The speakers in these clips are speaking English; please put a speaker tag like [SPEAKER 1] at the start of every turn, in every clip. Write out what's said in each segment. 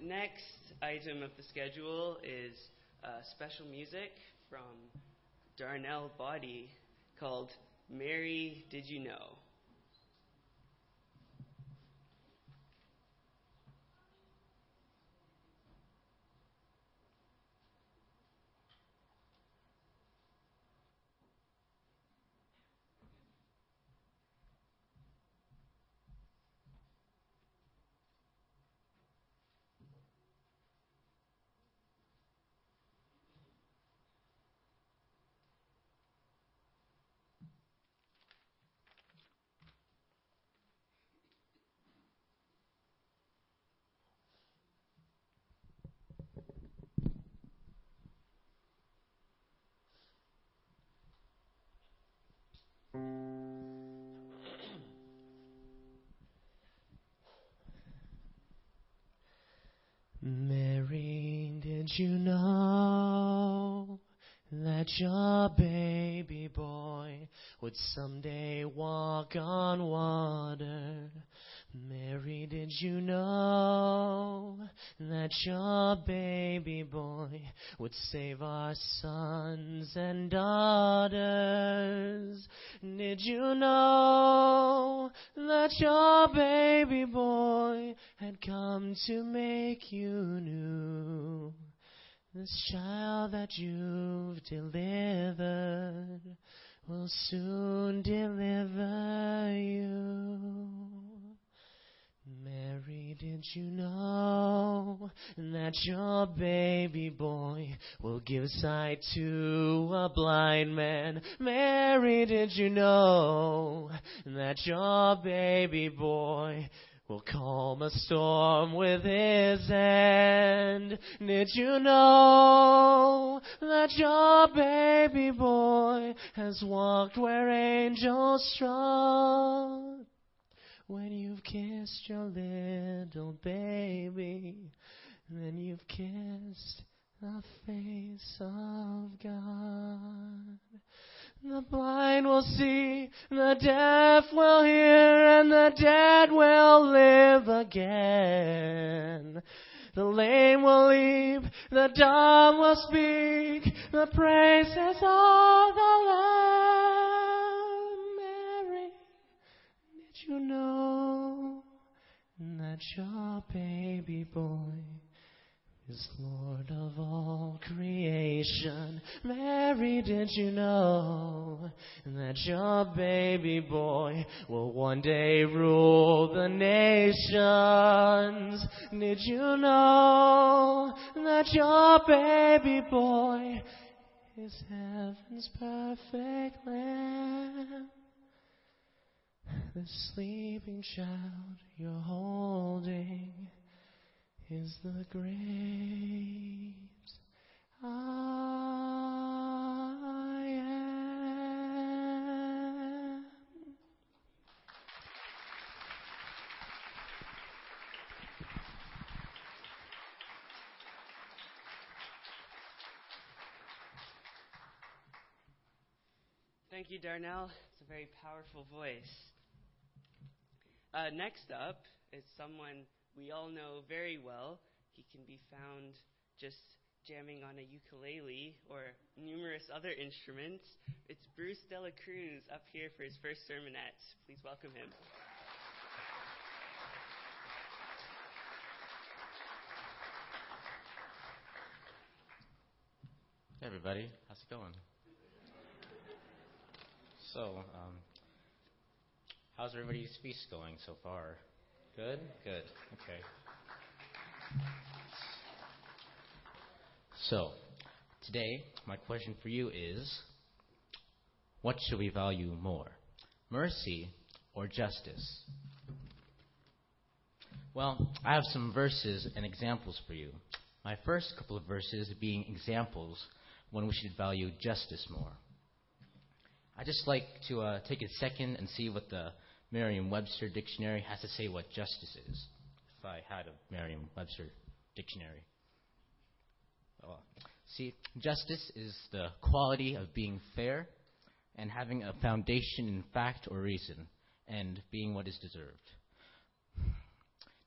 [SPEAKER 1] Next item of the schedule is uh, special music from Darnell Body called Mary Did You Know?
[SPEAKER 2] Mary, did you know that your baby boy would someday walk on water? Mary, did you know that your baby boy would save our sons and daughters? Did you know that your baby boy had come to make you new? This child that you've delivered will soon deliver you. Mary, did you know that your baby boy will give sight to a blind man? Mary, did you know that your baby boy will calm a storm with his hand? Did you know that your baby boy has walked where angels trod? When you've kissed your little baby, then you've kissed the face of God. The blind will see, the deaf will hear, and the dead will live again. The lame will leap, the dumb will speak, the praises of the Lamb. You know that your baby boy is Lord of all creation? Mary, did you know that your baby boy will one day rule the nations? Did you know that your baby boy is heaven's perfect lamb? The sleeping child you're holding is the great I am.
[SPEAKER 1] Thank you, Darnell. It's a very powerful voice. Uh, next up is someone we all know very well. He can be found just jamming on a ukulele or numerous other instruments. It's Bruce Dela Cruz up here for his first sermonette. Please welcome him.
[SPEAKER 3] Hey everybody, how's it going? So, um, how's everybody's feast going so far? Good? Good. Okay. So, today, my question for you is what should we value more, mercy or justice? Well, I have some verses and examples for you. My first couple of verses being examples when we should value justice more. I just like to uh, take a second and see what the Merriam-Webster dictionary has to say what justice is. If I had a Merriam-Webster dictionary. Oh, see, justice is the quality of being fair and having a foundation in fact or reason and being what is deserved.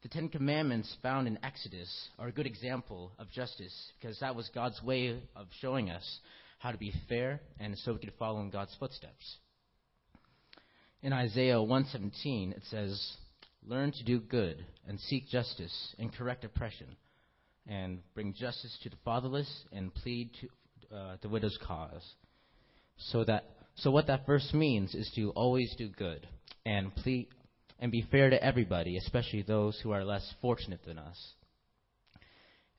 [SPEAKER 3] The Ten Commandments found in Exodus are a good example of justice because that was God's way of showing us how to be fair and so we could follow in God's footsteps. In Isaiah 117, it says, Learn to do good and seek justice and correct oppression and bring justice to the fatherless and plead to uh, the widow's cause. So that so what that verse means is to always do good and plead and be fair to everybody, especially those who are less fortunate than us.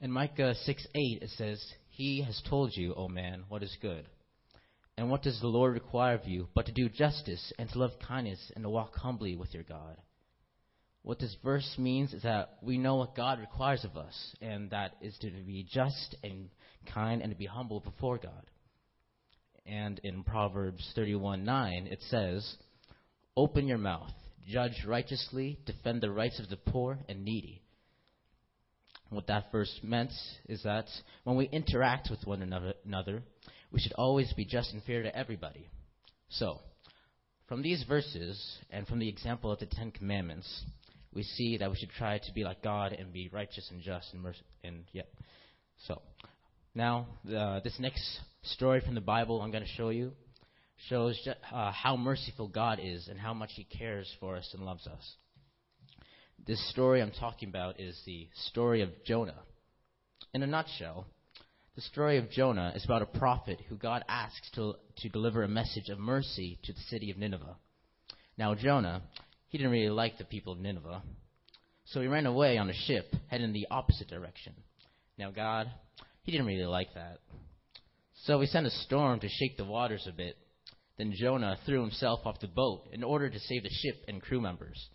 [SPEAKER 3] In Micah 6:8 it says, He has told you, O man, what is good. And what does the Lord require of you but to do justice and to love kindness and to walk humbly with your God? What this verse means is that we know what God requires of us, and that is to be just and kind and to be humble before God. And in Proverbs 31 9, it says, Open your mouth judge righteously, defend the rights of the poor and needy. What that verse meant is that when we interact with one another, we should always be just and fair to everybody. So, from these verses and from the example of the Ten Commandments, we see that we should try to be like God and be righteous and just and merciful. And yeah, so now this next story from the Bible I'm going to show you shows uh, how merciful God is and how much He cares for us and loves us. This story I'm talking about is the story of Jonah. In a nutshell, the story of Jonah is about a prophet who God asks to, to deliver a message of mercy to the city of Nineveh. Now, Jonah, he didn't really like the people of Nineveh, so he ran away on a ship heading in the opposite direction. Now, God, he didn't really like that. So he sent a storm to shake the waters a bit then Jonah threw himself off the boat in order to save the ship and crew members.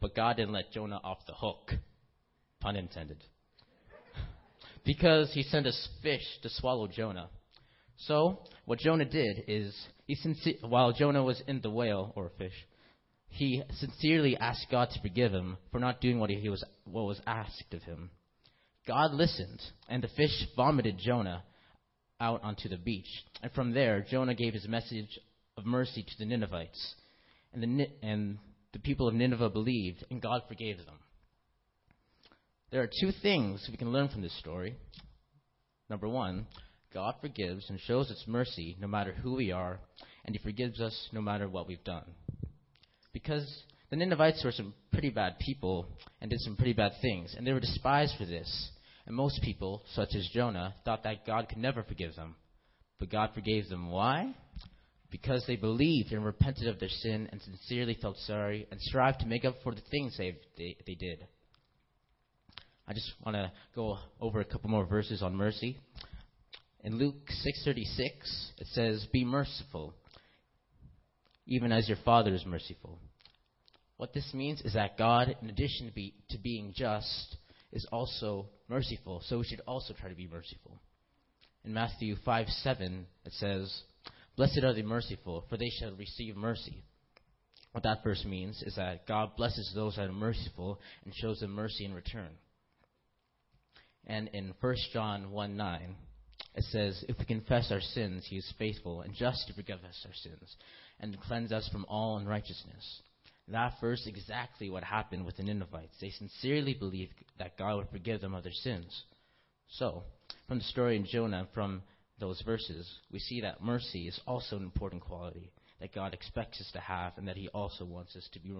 [SPEAKER 3] But God didn't let Jonah off the hook. Pun intended. Because he sent a fish to swallow Jonah. So, what Jonah did is, he while Jonah was in the whale, or fish, he sincerely asked God to forgive him for not doing what, he was, what was asked of him. God listened, and the fish vomited Jonah out onto the beach. And from there, Jonah gave his message of mercy to the Ninevites. And the, and the people of Nineveh believed, and God forgave them. There are two things we can learn from this story. Number one, God forgives and shows its mercy no matter who we are, and He forgives us no matter what we've done. Because the Ninevites were some pretty bad people and did some pretty bad things, and they were despised for this. And most people, such as Jonah, thought that God could never forgive them. But God forgave them. Why? Because they believed and repented of their sin and sincerely felt sorry and strived to make up for the things they, they, they did. I just want to go over a couple more verses on mercy. In Luke 6:36, it says, "Be merciful, even as your Father is merciful." What this means is that God, in addition to, be, to being just, is also merciful, so we should also try to be merciful. In Matthew 5:7, it says, Blessed are the merciful, for they shall receive mercy. What that verse means is that God blesses those that are merciful and shows them mercy in return. And in 1 John 1 9, it says, If we confess our sins, he is faithful and just to forgive us our sins and cleanse us from all unrighteousness. That verse exactly what happened with the Ninevites. They sincerely believed that God would forgive them of their sins. So, from the story in Jonah, from those verses, we see that mercy is also an important quality that God expects us to have, and that He also wants us to be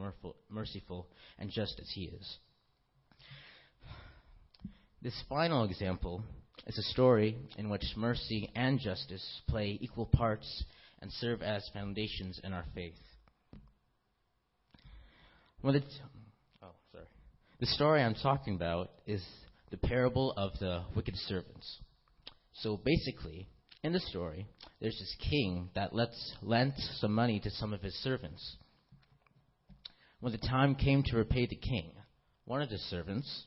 [SPEAKER 3] merciful and just as He is. This final example is a story in which mercy and justice play equal parts and serve as foundations in our faith. Well, the, oh, sorry. The story I'm talking about is the parable of the wicked servants. So basically, in the story, there's this king that lets lent some money to some of his servants. When the time came to repay the king, one of the servants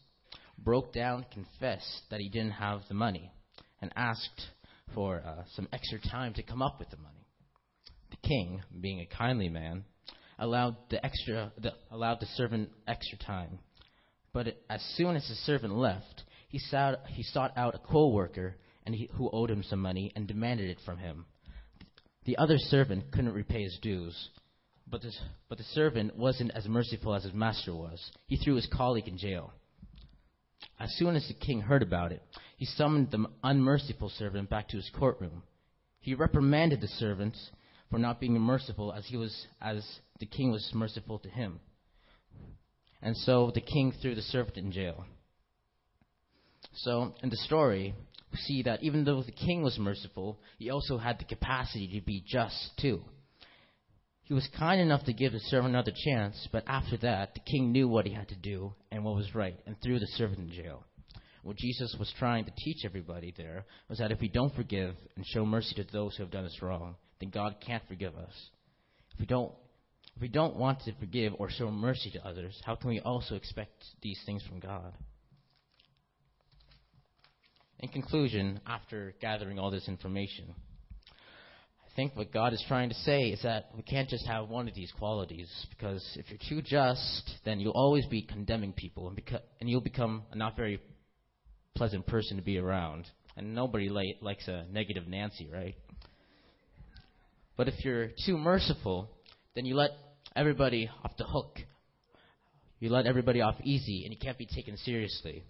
[SPEAKER 3] broke down, confessed that he didn't have the money, and asked for uh, some extra time to come up with the money. The king, being a kindly man, allowed the extra the, allowed the servant extra time. But it, as soon as the servant left, he sought, he sought out a co-worker and he, who owed him some money and demanded it from him. The other servant couldn't repay his dues, but but the servant wasn't as merciful as his master was. He threw his colleague in jail. As soon as the king heard about it, he summoned the unmerciful servant back to his courtroom. He reprimanded the servant for not being merciful as he was as the king was merciful to him. And so the king threw the servant in jail. So in the story, we see that even though the king was merciful, he also had the capacity to be just too. He was kind enough to give the servant another chance, but after that, the king knew what he had to do and what was right and threw the servant in jail. What Jesus was trying to teach everybody there was that if we don't forgive and show mercy to those who have done us wrong, then God can't forgive us. If we don't if we don't want to forgive or show mercy to others, how can we also expect these things from God? In conclusion, after gathering all this information, think what God is trying to say is that we can't just have one of these qualities because if you're too just, then you'll always be condemning people and, beca- and you'll become a not very pleasant person to be around. And nobody li- likes a negative Nancy, right? But if you're too merciful, then you let everybody off the hook. You let everybody off easy, and you can't be taken seriously.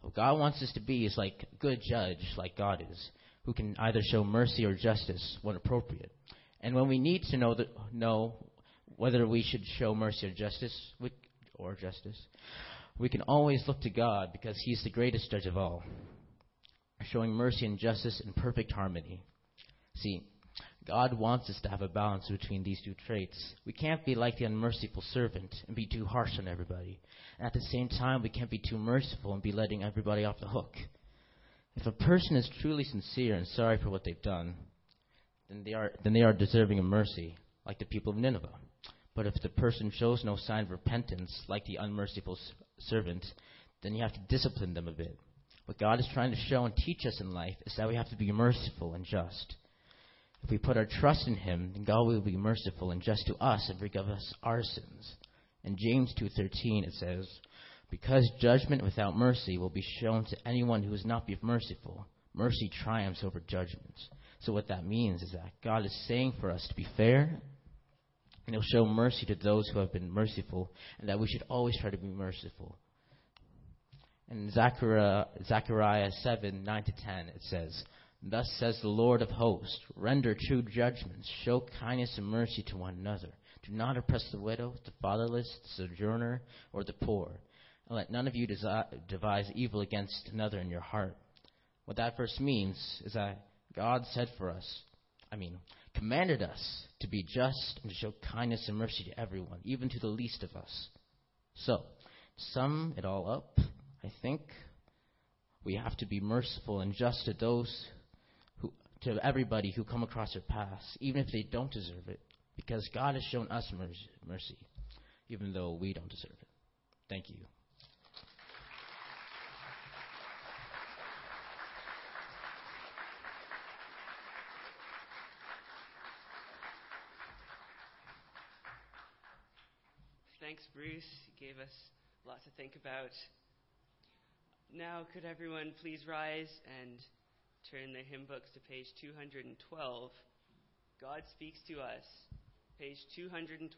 [SPEAKER 3] What God wants us to be is like a good judge, like God is who can either show mercy or justice when appropriate. And when we need to know, know whether we should show mercy or justice, or justice, we can always look to God because He's the greatest judge of all, showing mercy and justice in perfect harmony. See, God wants us to have a balance between these two traits. We can't be like the unmerciful servant and be too harsh on everybody. And at the same time, we can't be too merciful and be letting everybody off the hook. If a person is truly sincere and sorry for what they've done, then they are, then they are deserving of mercy, like the people of Nineveh. But if the person shows no sign of repentance, like the unmerciful servant, then you have to discipline them a bit. What God is trying to show and teach us in life is that we have to be merciful and just. If we put our trust in Him, then God will be merciful and just to us and forgive us our sins. In James 2:13 it says, because judgment without mercy will be shown to anyone who is not merciful. Mercy triumphs over judgment. So what that means is that God is saying for us to be fair, and He'll show mercy to those who have been merciful, and that we should always try to be merciful. In Zechariah, Zechariah 7, 9 to 10, it says, Thus says the Lord of hosts, render true judgments, show kindness and mercy to one another. Do not oppress the widow, the fatherless, the sojourner, or the poor let none of you devise evil against another in your heart. What that verse means is that God said for us, I mean, commanded us to be just and to show kindness and mercy to everyone, even to the least of us. So, sum it all up, I think we have to be merciful and just to those who, to everybody who come across our paths, even if they don't deserve it, because God has shown us mercy, even though we don't deserve it. Thank you.
[SPEAKER 1] Thanks, Bruce. You gave us a lot to think about. Now, could everyone please rise and turn their hymn books to page 212? God Speaks to Us, page 212.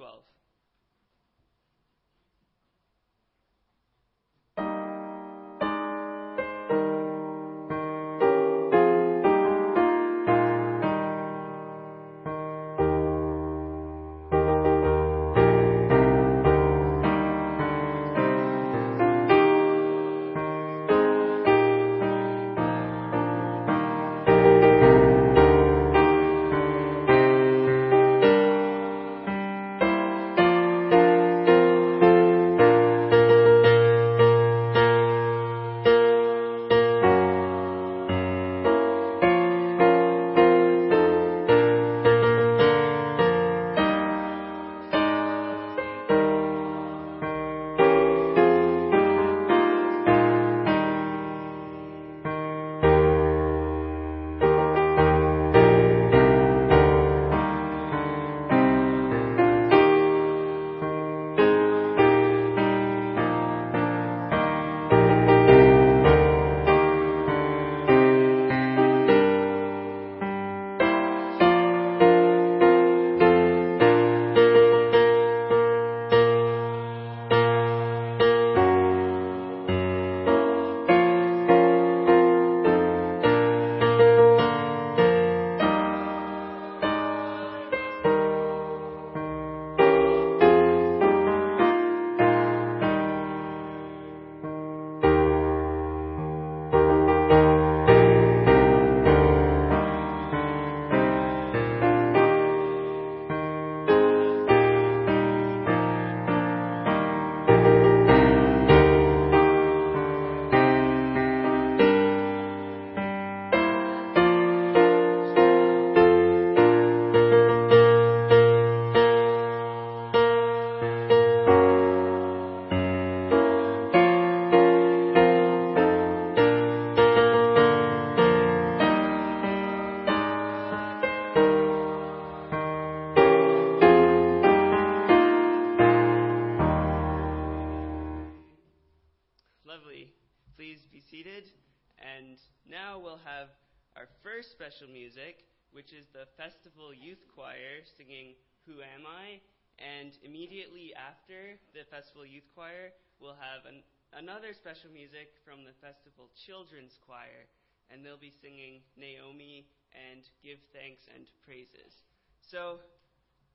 [SPEAKER 1] Am I? And immediately after the Festival Youth Choir, we'll have an, another special music from the Festival Children's Choir, and they'll be singing Naomi and Give Thanks and Praises. So,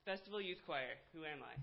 [SPEAKER 1] Festival Youth Choir, Who Am I?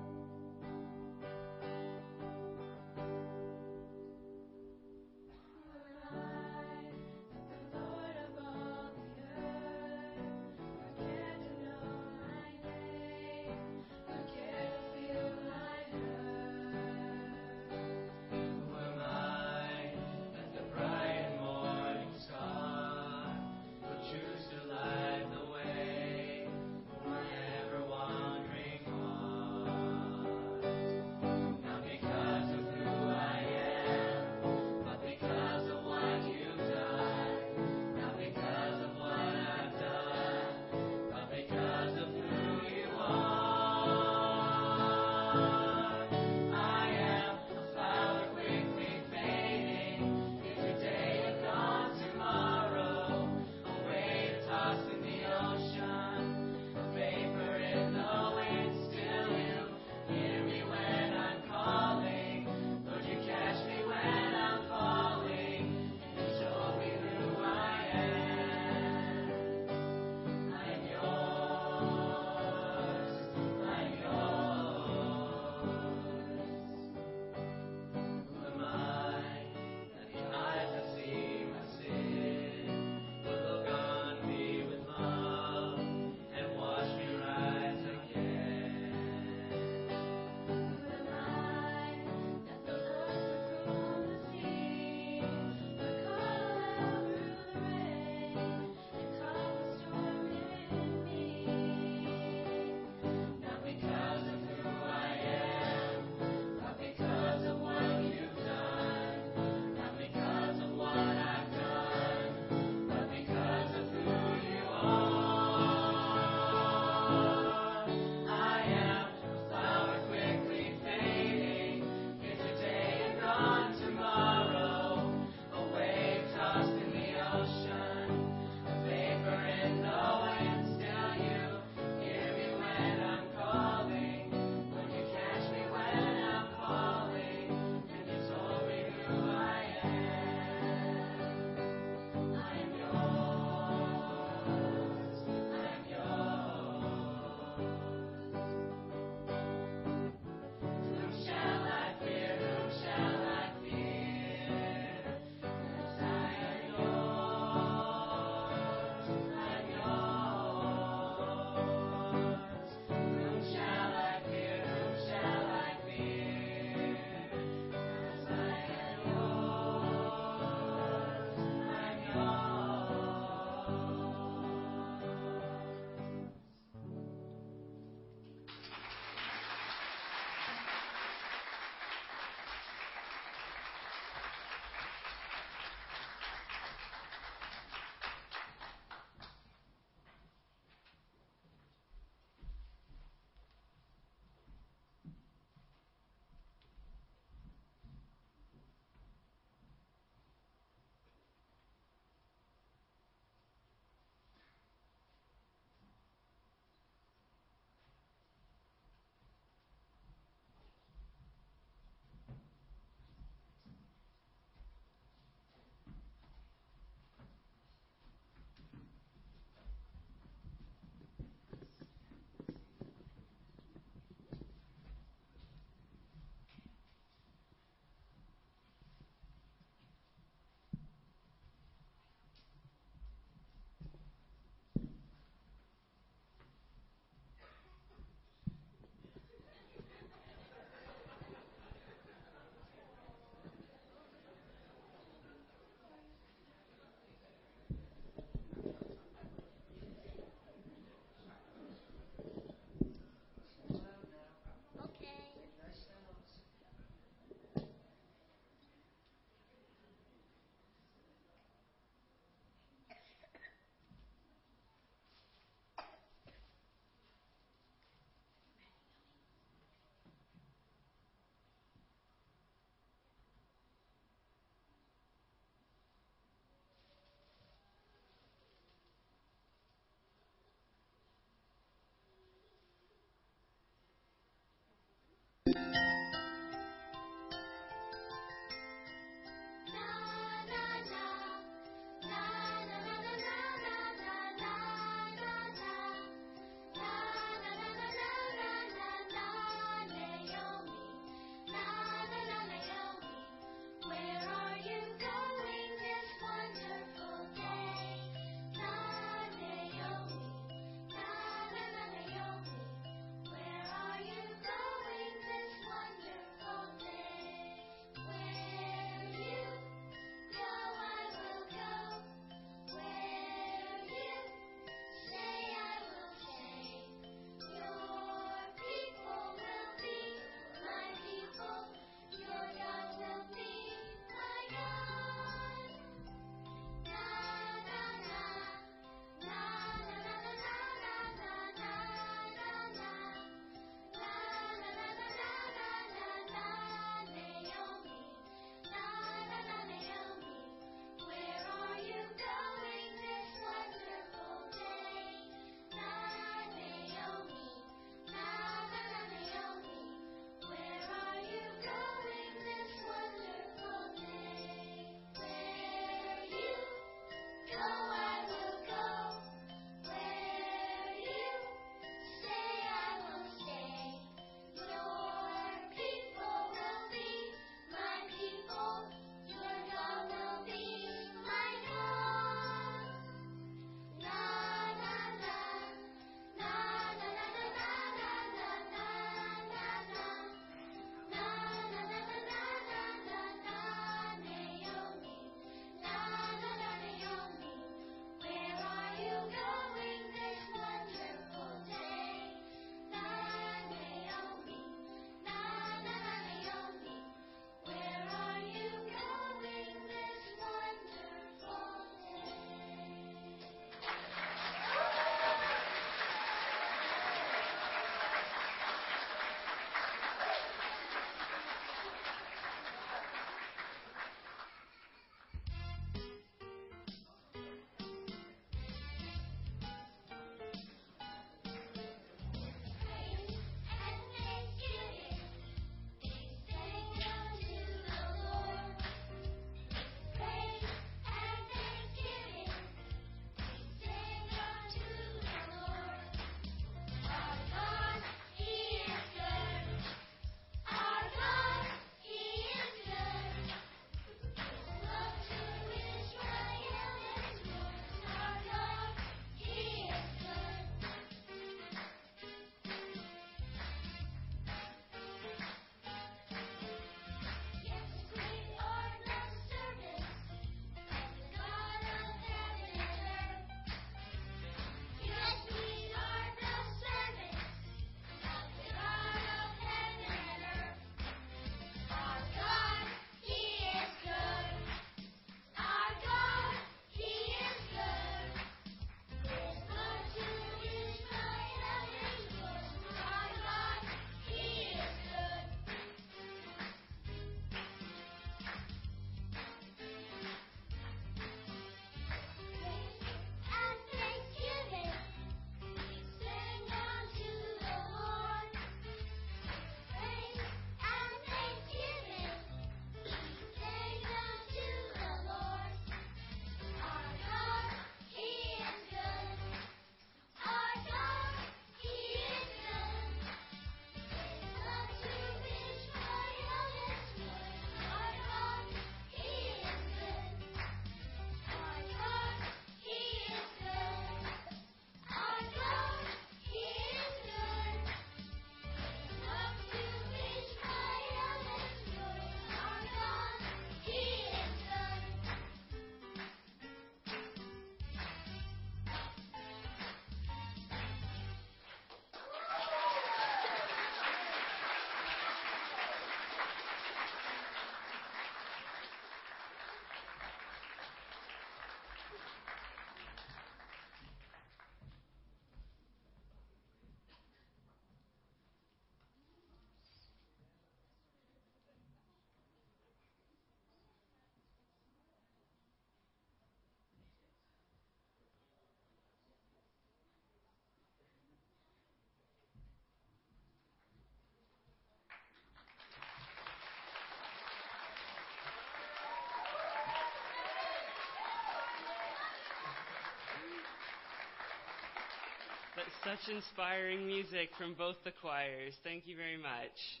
[SPEAKER 1] Such inspiring music from both the choirs. Thank you very much.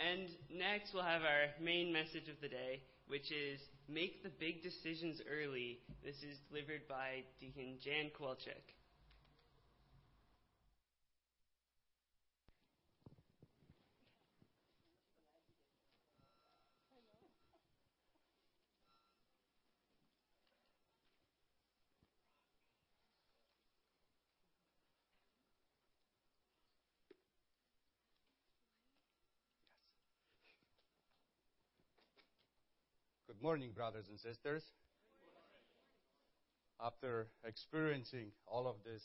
[SPEAKER 1] And next, we'll have our main message of the day, which is Make the Big Decisions Early. This is delivered by Deacon Jan Kowalczyk.
[SPEAKER 4] Good morning, brothers and sisters. After experiencing all of this,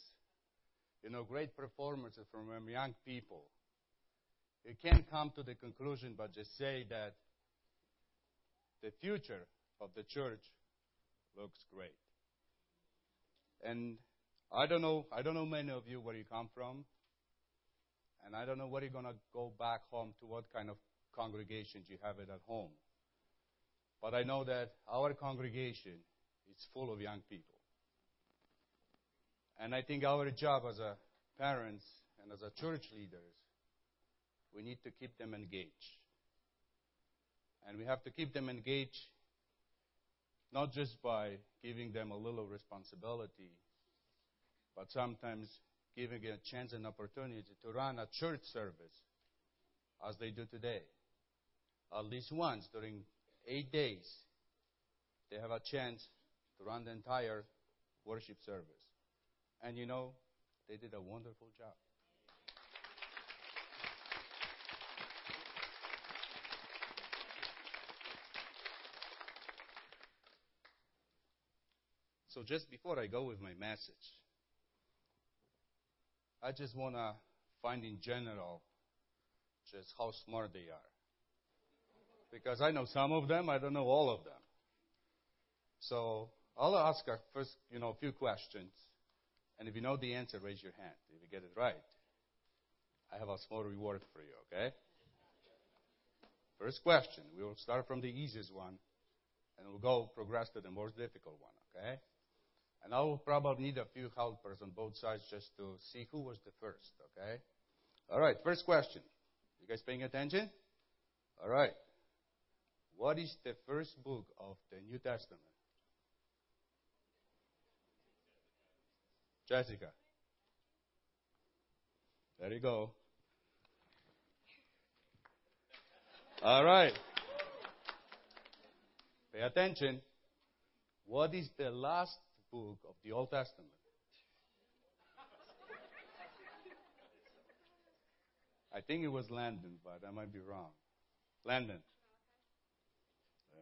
[SPEAKER 4] you know, great performances from young people, you can't come to the conclusion but just say that the future of the church looks great. And I don't know, I don't know many of you where you come from, and I don't know where you're gonna go back home to what kind of congregations you have it at home. But I know that our congregation is full of young people. And I think our job as a parents and as a church leaders, we need to keep them engaged. And we have to keep them engaged not just by giving them a little responsibility, but sometimes giving a chance and opportunity to run a church service as they do today. At least once during eight days, they have a chance to run the entire worship service. And you know, they did a wonderful job. So, just before I go with my message, I just want to find in general just how smart they are because I know some of them, I don't know all of them. So I'll ask our first, you know, a few questions. And if you know the answer, raise your hand. If you get it right, I have a small reward for you, okay? First question. We will start from the easiest one, and we'll go progress to the most difficult one, okay? And I will probably need a few helpers on both sides just to see who was the first, okay? All right, first question. You guys paying attention? All right. What is the first book of the New Testament? Jessica. There you go. All right. Pay attention. What is the last book of the Old Testament? I think it was Landon, but I might be wrong. Landon.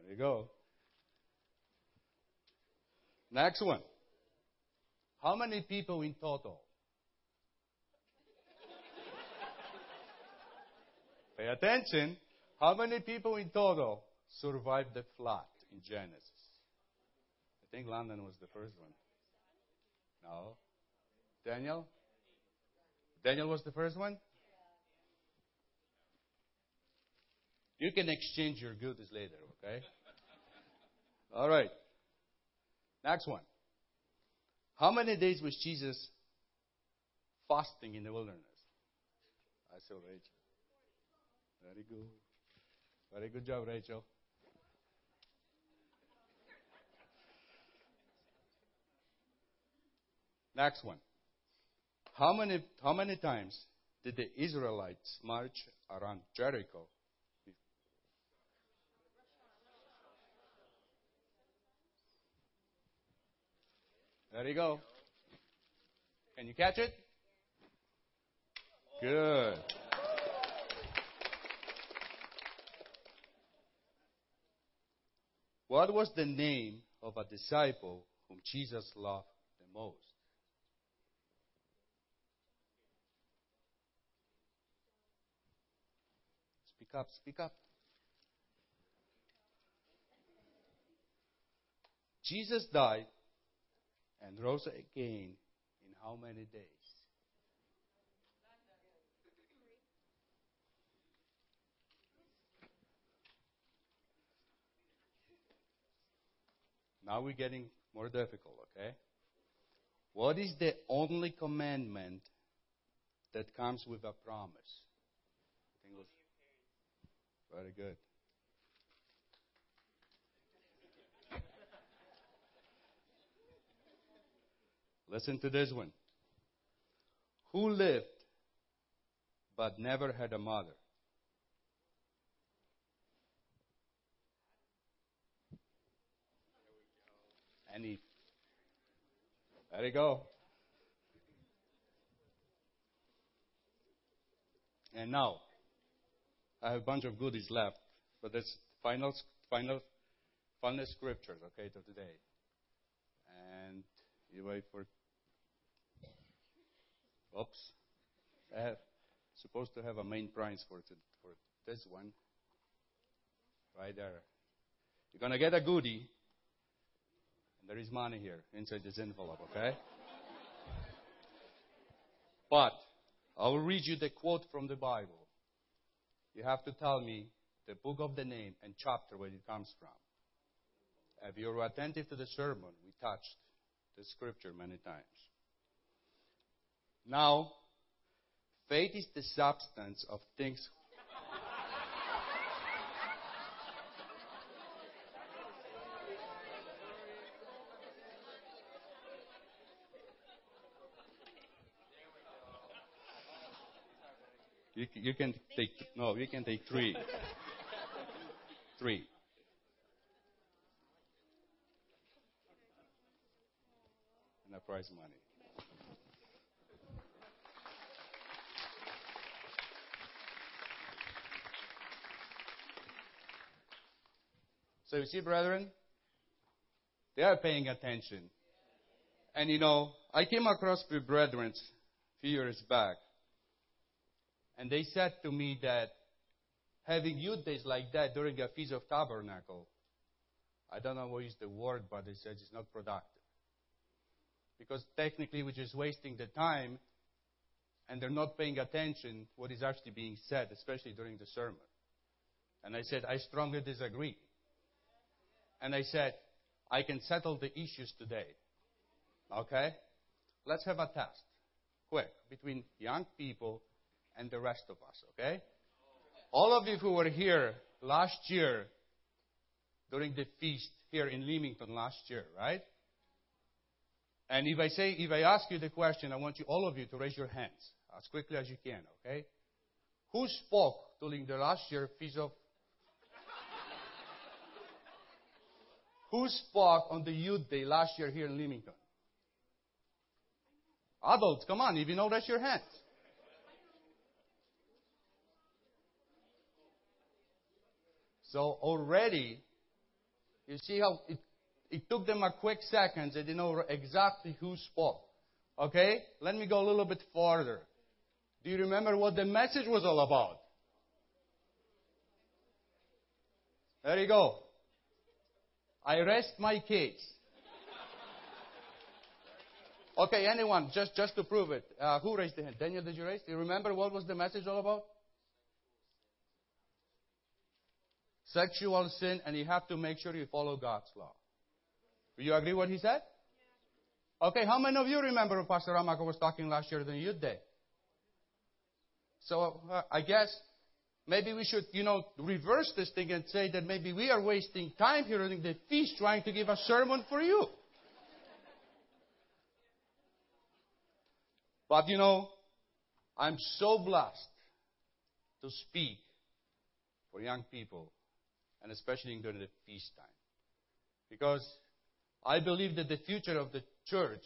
[SPEAKER 4] There you go. Next one. How many people in total? Pay attention. How many people in total survived the flood in Genesis? I think Landon was the first one. No. Daniel? Daniel was the first one? You can exchange your goodies later, okay? All right. Next one. How many days was Jesus fasting in the wilderness? I saw Rachel. Very good. Very good job, Rachel. Next one. How many, how many times did the Israelites march around Jericho There you go. Can you catch it? Good. What was the name of a disciple whom Jesus loved the most? Speak up, speak up. Jesus died and rose again in how many days? Now we're getting more difficult, okay? What is the only commandment that comes with a promise? Very good. Listen to this one. Who lived but never had a mother? Any? There you go. And now, I have a bunch of goodies left, but that's final, final, final scriptures, okay, to today. And you wait for. Oops, I have supposed to have a main prize for to, for this one, right there. You're gonna get a goodie. There is money here inside this envelope, okay? but I will read you the quote from the Bible. You have to tell me the book of the name and chapter where it comes from. If you're attentive to the sermon, we touched the scripture many times. Now, faith is the substance of things. You, you can take no, you can take three. three. Prize money. So you see, brethren, they are paying attention. And you know, I came across with brethren a few years back and they said to me that having youth days like that during a Feast of Tabernacle, I don't know what is the word, but they said it's not productive. Because technically we're just wasting the time and they're not paying attention what is actually being said, especially during the sermon. And I said, I strongly disagree. And I said, I can settle the issues today. Okay? Let's have a test. Quick. Between young people and the rest of us, okay? All of you who were here last year during the feast here in Leamington last year, right? And if I say, if I ask you the question, I want you, all of you, to raise your hands as quickly as you can, okay? Who spoke during the last year feast of? Who spoke on the youth day last year here in Leamington? Adults, come on, if you know, raise your hands. So already, you see how it, it took them a quick second. They didn't know exactly who spoke. Okay? Let me go a little bit farther. Do you remember what the message was all about? There you go. I rest my case. Okay, anyone, just, just to prove it. Uh, who raised the hand? Daniel, did you raise? Do you remember what was the message all about? sexual sin, and you have to make sure you follow God's law. Do you agree what he said? Okay, how many of you remember Pastor Ramako was talking last year the youth day? So uh, I guess maybe we should, you know, reverse this thing and say that maybe we are wasting time here during the feast trying to give a sermon for you. But you know, I'm so blessed to speak for young people and especially during the feast time. Because I believe that the future of the church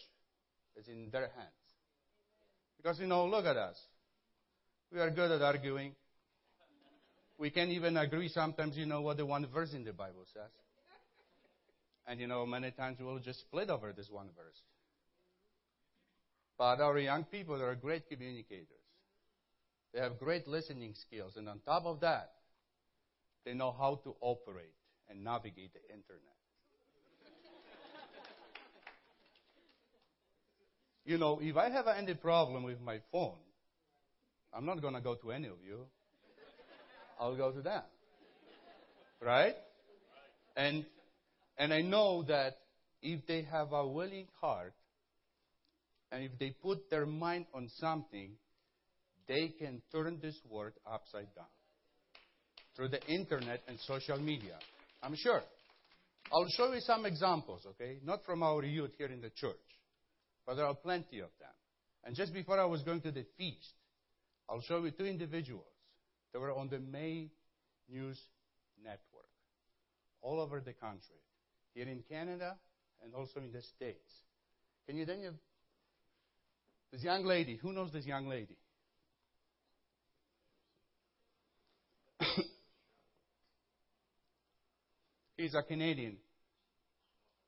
[SPEAKER 4] is in their hands. Because, you know, look at us. We are good at arguing. We can even agree sometimes, you know, what the one verse in the Bible says. And, you know, many times we'll just split over this one verse. But our young people are great communicators. They have great listening skills. And on top of that, they know how to operate and navigate the internet. you know, if I have any problem with my phone, I'm not going to go to any of you. I'll go to them. Right? And and I know that if they have a willing heart And if they put their mind on something, they can turn this world upside down through the internet and social media. I'm sure. I'll show you some examples, okay? Not from our youth here in the church, but there are plenty of them. And just before I was going to the feast, I'll show you two individuals that were on the May News Network all over the country, here in Canada and also in the States. Can you then, this young lady, who knows this young lady? He's a Canadian.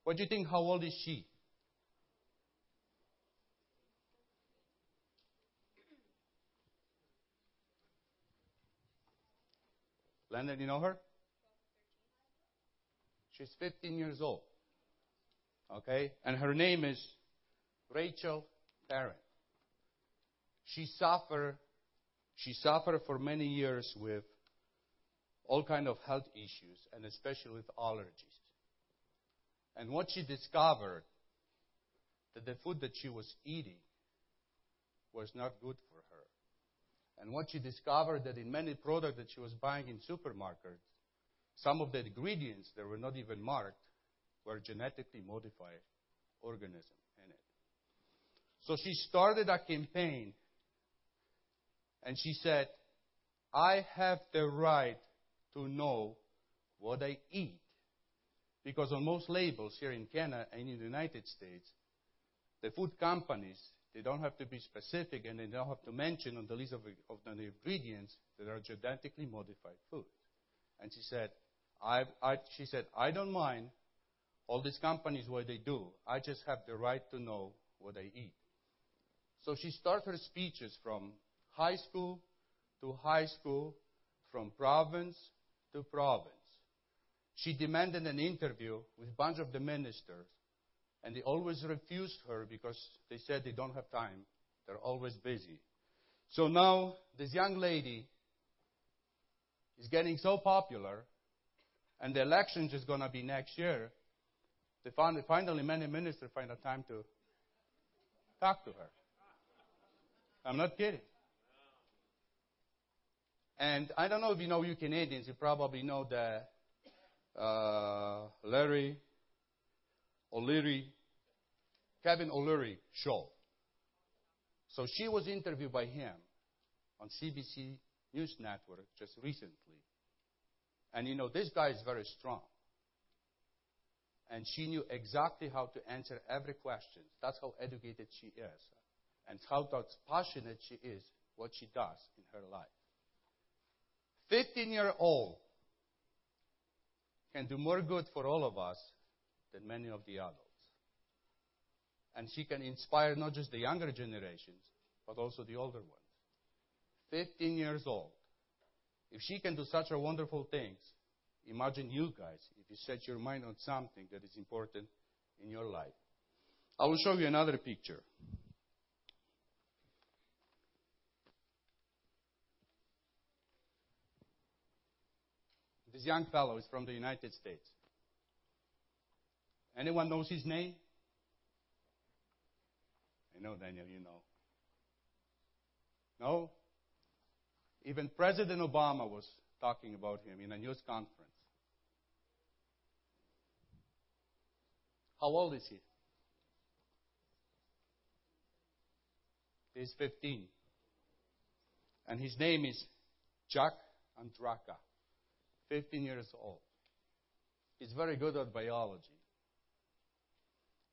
[SPEAKER 4] What do you think? How old is she? Landon, you know her? She's 15 years old. Okay? And her name is Rachel Parent. She suffered she suffered for many years with all kind of health issues and especially with allergies. And what she discovered that the food that she was eating was not good for her. And what she discovered that in many products that she was buying in supermarkets, some of the ingredients that were not even marked were genetically modified organisms in it. So she started a campaign and she said, I have the right to know what I eat. Because on most labels here in Canada and in the United States, the food companies, they don't have to be specific and they don't have to mention on the list of, of the ingredients that are genetically modified food. And she said, I, I, she said, I don't mind all these companies what they do. I just have the right to know what I eat. So she started her speeches from high school to high school, from province to province. She demanded an interview with a bunch of the ministers, and they always refused her because they said they don't have time. They're always busy. So now this young lady is getting so popular, and the election is going to be next year. They found, finally, many ministers find a time to talk to her. I'm not kidding. And I don't know if you know you Canadians, you probably know that uh, Larry O'Leary, Kevin O'Leary show. So she was interviewed by him on CBC News Network just recently. And you know, this guy is very strong. And she knew exactly how to answer every question. That's how educated she is. And how passionate she is what she does in her life. 15 year old can do more good for all of us than many of the adults. And she can inspire not just the younger generations, but also the older ones. 15 years old. If she can do such wonderful things, imagine you guys if you set your mind on something that is important in your life. I will show you another picture. This young fellow is from the United States. Anyone knows his name? I know, Daniel, you know. No? Even President Obama was talking about him in a news conference. How old is he? He's 15. And his name is Jack Andraka. 15 years old. He's very good at biology.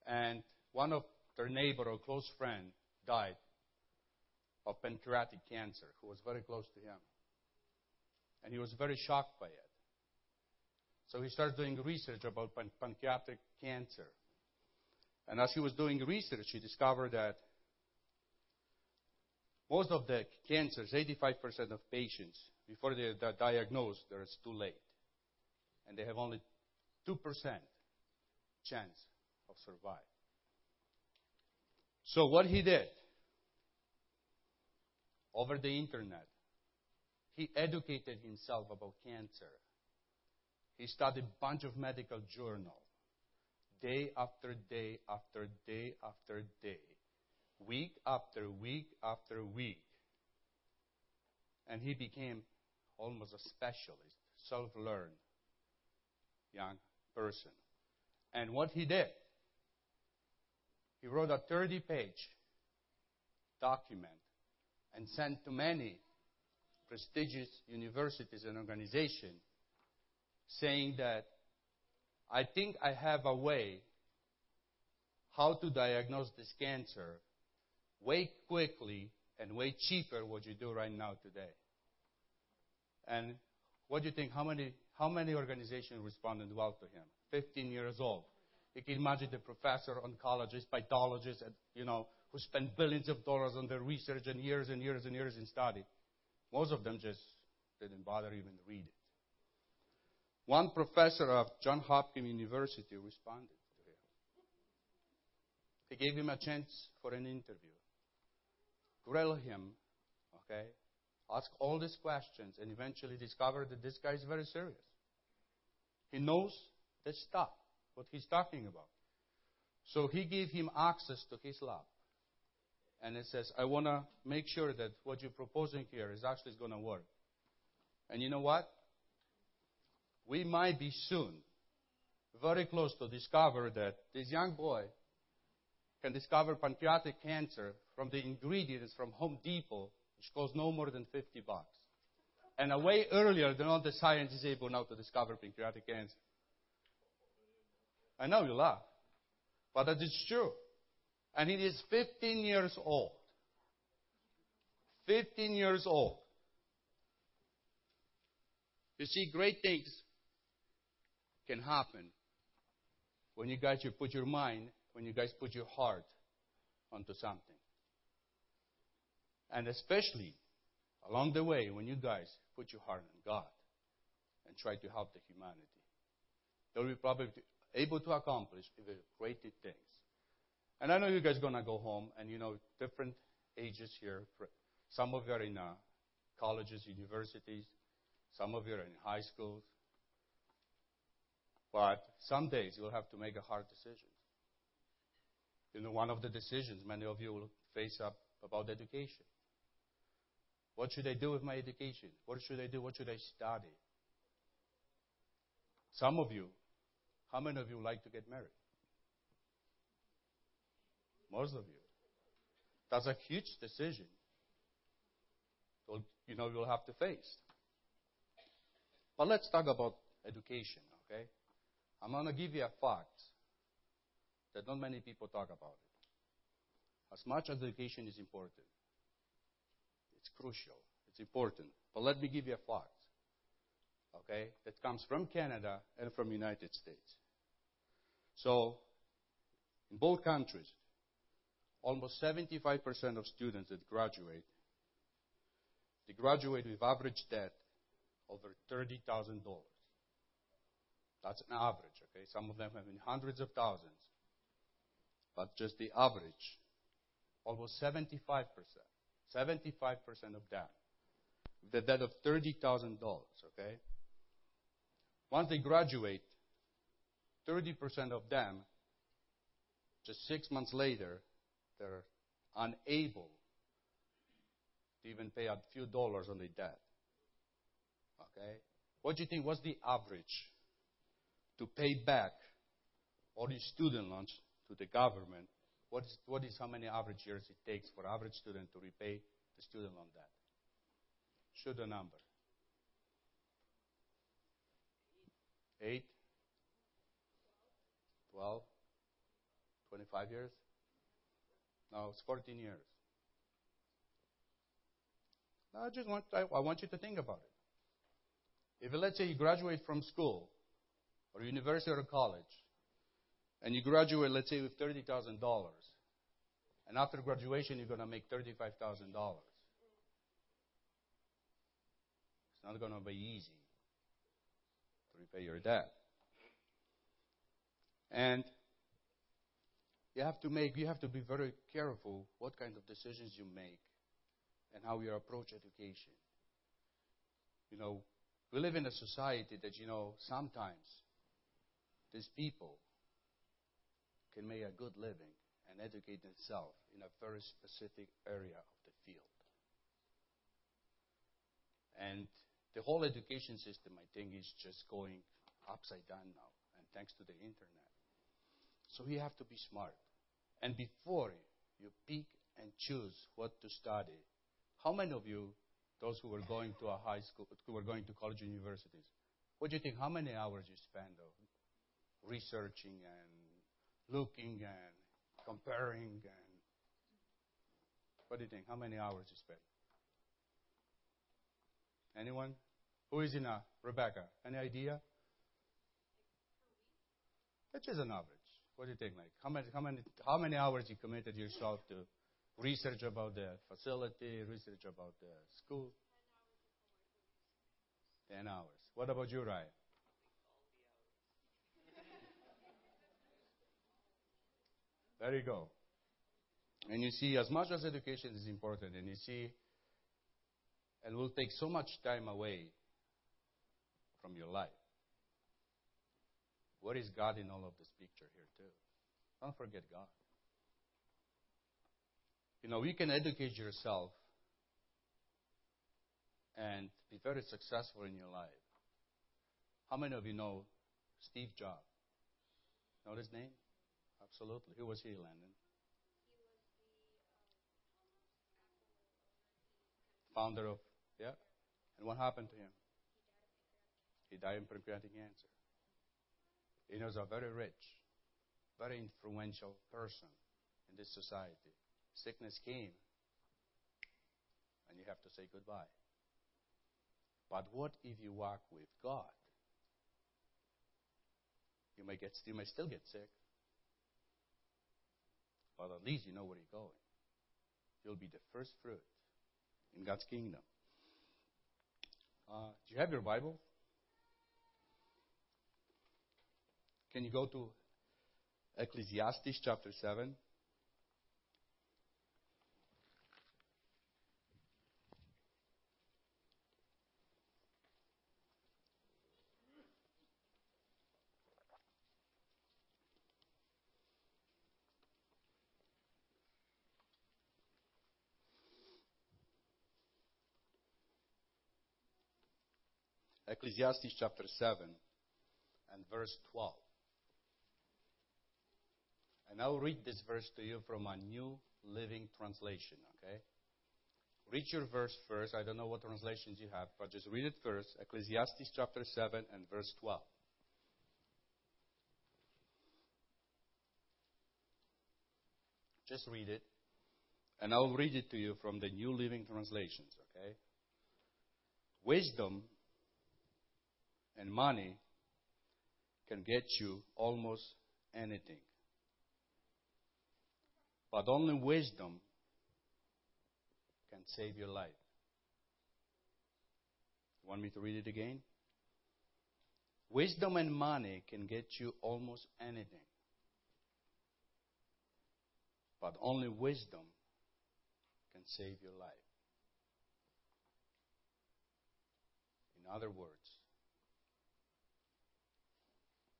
[SPEAKER 4] And one of their neighbor or close friend died of pancreatic cancer, who was very close to him. And he was very shocked by it. So he started doing research about pan- pancreatic cancer. And as he was doing research, he discovered that most of the cancers, 85% of patients, before they are diagnosed, it's too late. And they have only 2% chance of survival. So what he did over the internet, he educated himself about cancer. He studied a bunch of medical journals, day after day after day after day, week after week after week. And he became almost a specialist, self learned young person. And what he did, he wrote a 30 page document and sent to many prestigious universities and organizations saying that I think I have a way how to diagnose this cancer way quickly and way cheaper what you do right now today. And what do you think? How many, how many organizations responded well to him? 15 years old. You can imagine the professor, oncologist, pathologist, you know, who spent billions of dollars on their research and years and years and years in study. Most of them just didn't bother even read it. One professor of John Hopkins University responded to him. He gave him a chance for an interview, grill him, okay, ask all these questions, and eventually discover that this guy is very serious. He knows the stuff, what he's talking about. So he gave him access to his lab. And it says, I want to make sure that what you're proposing here is actually going to work. And you know what? We might be soon very close to discover that this young boy can discover pancreatic cancer from the ingredients from Home Depot, which cost no more than 50 bucks. And a way earlier than all the science is able now to discover pancreatic cancer. I know you laugh, but that is true. And he is 15 years old. 15 years old. You see, great things can happen when you guys you put your mind, when you guys put your heart onto something. And especially along the way when you guys put your heart on God and try to help the humanity. There will be probably able to accomplish even great things. And I know you guys are going to go home and, you know, different ages here. Some of you are in uh, colleges, universities. Some of you are in high schools. But some days you'll have to make a hard decision. You know, one of the decisions many of you will face up about education. What should I do with my education? What should I do? What should I study? Some of you, how many of you like to get married? Most of you. That's a huge decision. you know, you'll have to face. But let's talk about education, okay? I'm going to give you a fact that not many people talk about it. As much as education is important, it's crucial, it's important. But let me give you a fact, okay, that comes from Canada and from United States. So, in both countries, almost 75% of students that graduate, they graduate with average debt over $30,000. That's an average, okay? Some of them have in hundreds of thousands. But just the average, almost 75%, 75% of them, with a debt of $30,000, okay? Once they graduate, 30% of them, just six months later, they're unable to even pay a few dollars on the debt. Okay? What do you think? What's the average to pay back all these student loans to the government? What is, what is how many average years it takes for average student to repay the student loan debt? Shoot a number. Eight? Twelve? Twenty-five years? No, it's 14 years. Now, I just want, I, I want you to think about it. If let's say you graduate from school or university or college, and you graduate, let's say, with $30,000, and after graduation you're going to make $35,000. It's not going to be easy to repay your debt. And you have to make, you have to be very careful what kind of decisions you make and how you approach education. You know, we live in a society that, you know, sometimes these people can make a good living and educate themselves in a very specific area of the field. And the whole education system, I think, is just going upside down now, and thanks to the internet. So you have to be smart. And before you pick and choose what to study, how many of you, those who were going to a high school, who were going to college and universities, what do you think? How many hours you spend of researching and looking and comparing and what do you think? How many hours you spend? Anyone? Who is in a Rebecca? Any idea? That's just an average. What do you think? Like how many how many how many hours you committed yourself to research about the facility, research about the school? Ten hours. What about you, Ryan? There you go. And you see, as much as education is important, and you see, and will take so much time away from your life. What is God in all of this picture here, too? Don't forget God. You know, you can educate yourself and be very successful in your life. How many of you know Steve Jobs? Know his name? Absolutely. Who was he, Landon? He was the founder of, yeah. And what happened to him? He died of pancreatic cancer. He was a very rich, very influential person in this society. Sickness came, and you have to say goodbye. But what if you walk with God? You may get, you may still get sick, but at least you know where you're going. You'll be the first fruit in God's kingdom. Uh, do you have your Bible? Can you go to Ecclesiastes chapter 7? Ecclesiastes chapter 7 and verse 12. And I'll read this verse to you from a New Living Translation, okay? Read your verse first. I don't know what translations you have, but just read it first. Ecclesiastes chapter 7 and verse 12. Just read it. And I'll read it to you from the New Living Translations, okay? Wisdom and money can get you almost anything. But only wisdom can save your life. Want me to read it again? Wisdom and money can get you almost anything. But only wisdom can save your life. In other words,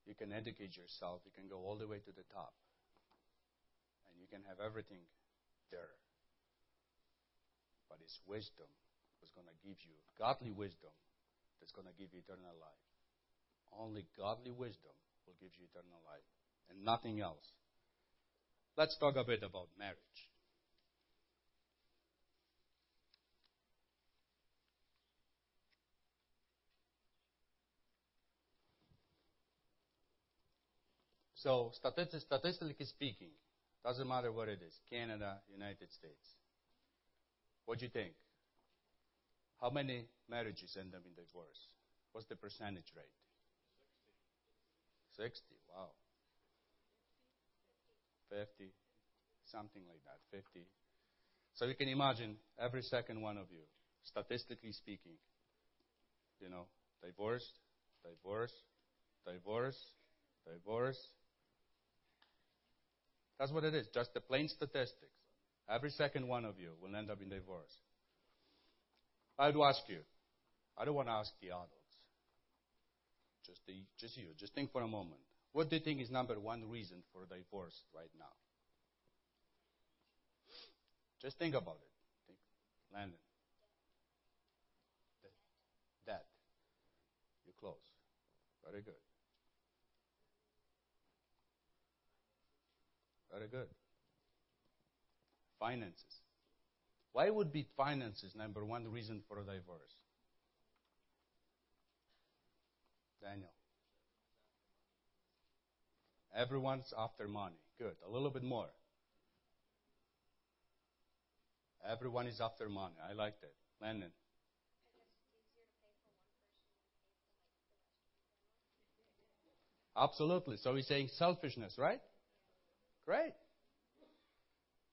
[SPEAKER 4] you can educate yourself, you can go all the way to the top, you can have everything there. But it's wisdom that's going to give you, godly wisdom, that's going to give you eternal life. Only godly wisdom will give you eternal life, and nothing else. Let's talk a bit about marriage. So, statistically speaking, doesn't matter what it is Canada, United States. What do you think? How many marriages end up in divorce? What's the percentage rate? 60. 60, wow. 50, something like that, 50. So you can imagine every second one of you, statistically speaking, you know, divorce, divorce, divorce, divorce, that's what it is, just the plain statistics. Every second one of you will end up in divorce. I'd ask you, I don't want to ask the adults, just, the, just you, just think for a moment. What do you think is number one reason for divorce right now? Just think about it. Think, Landon. That. You're close. Very good. Very good. Finances. Why would be finances number one reason for a divorce? Daniel. Everyone's after money. Good. A little bit more. Everyone is after money. I like that. Landon. Absolutely. So he's saying selfishness, right? Great.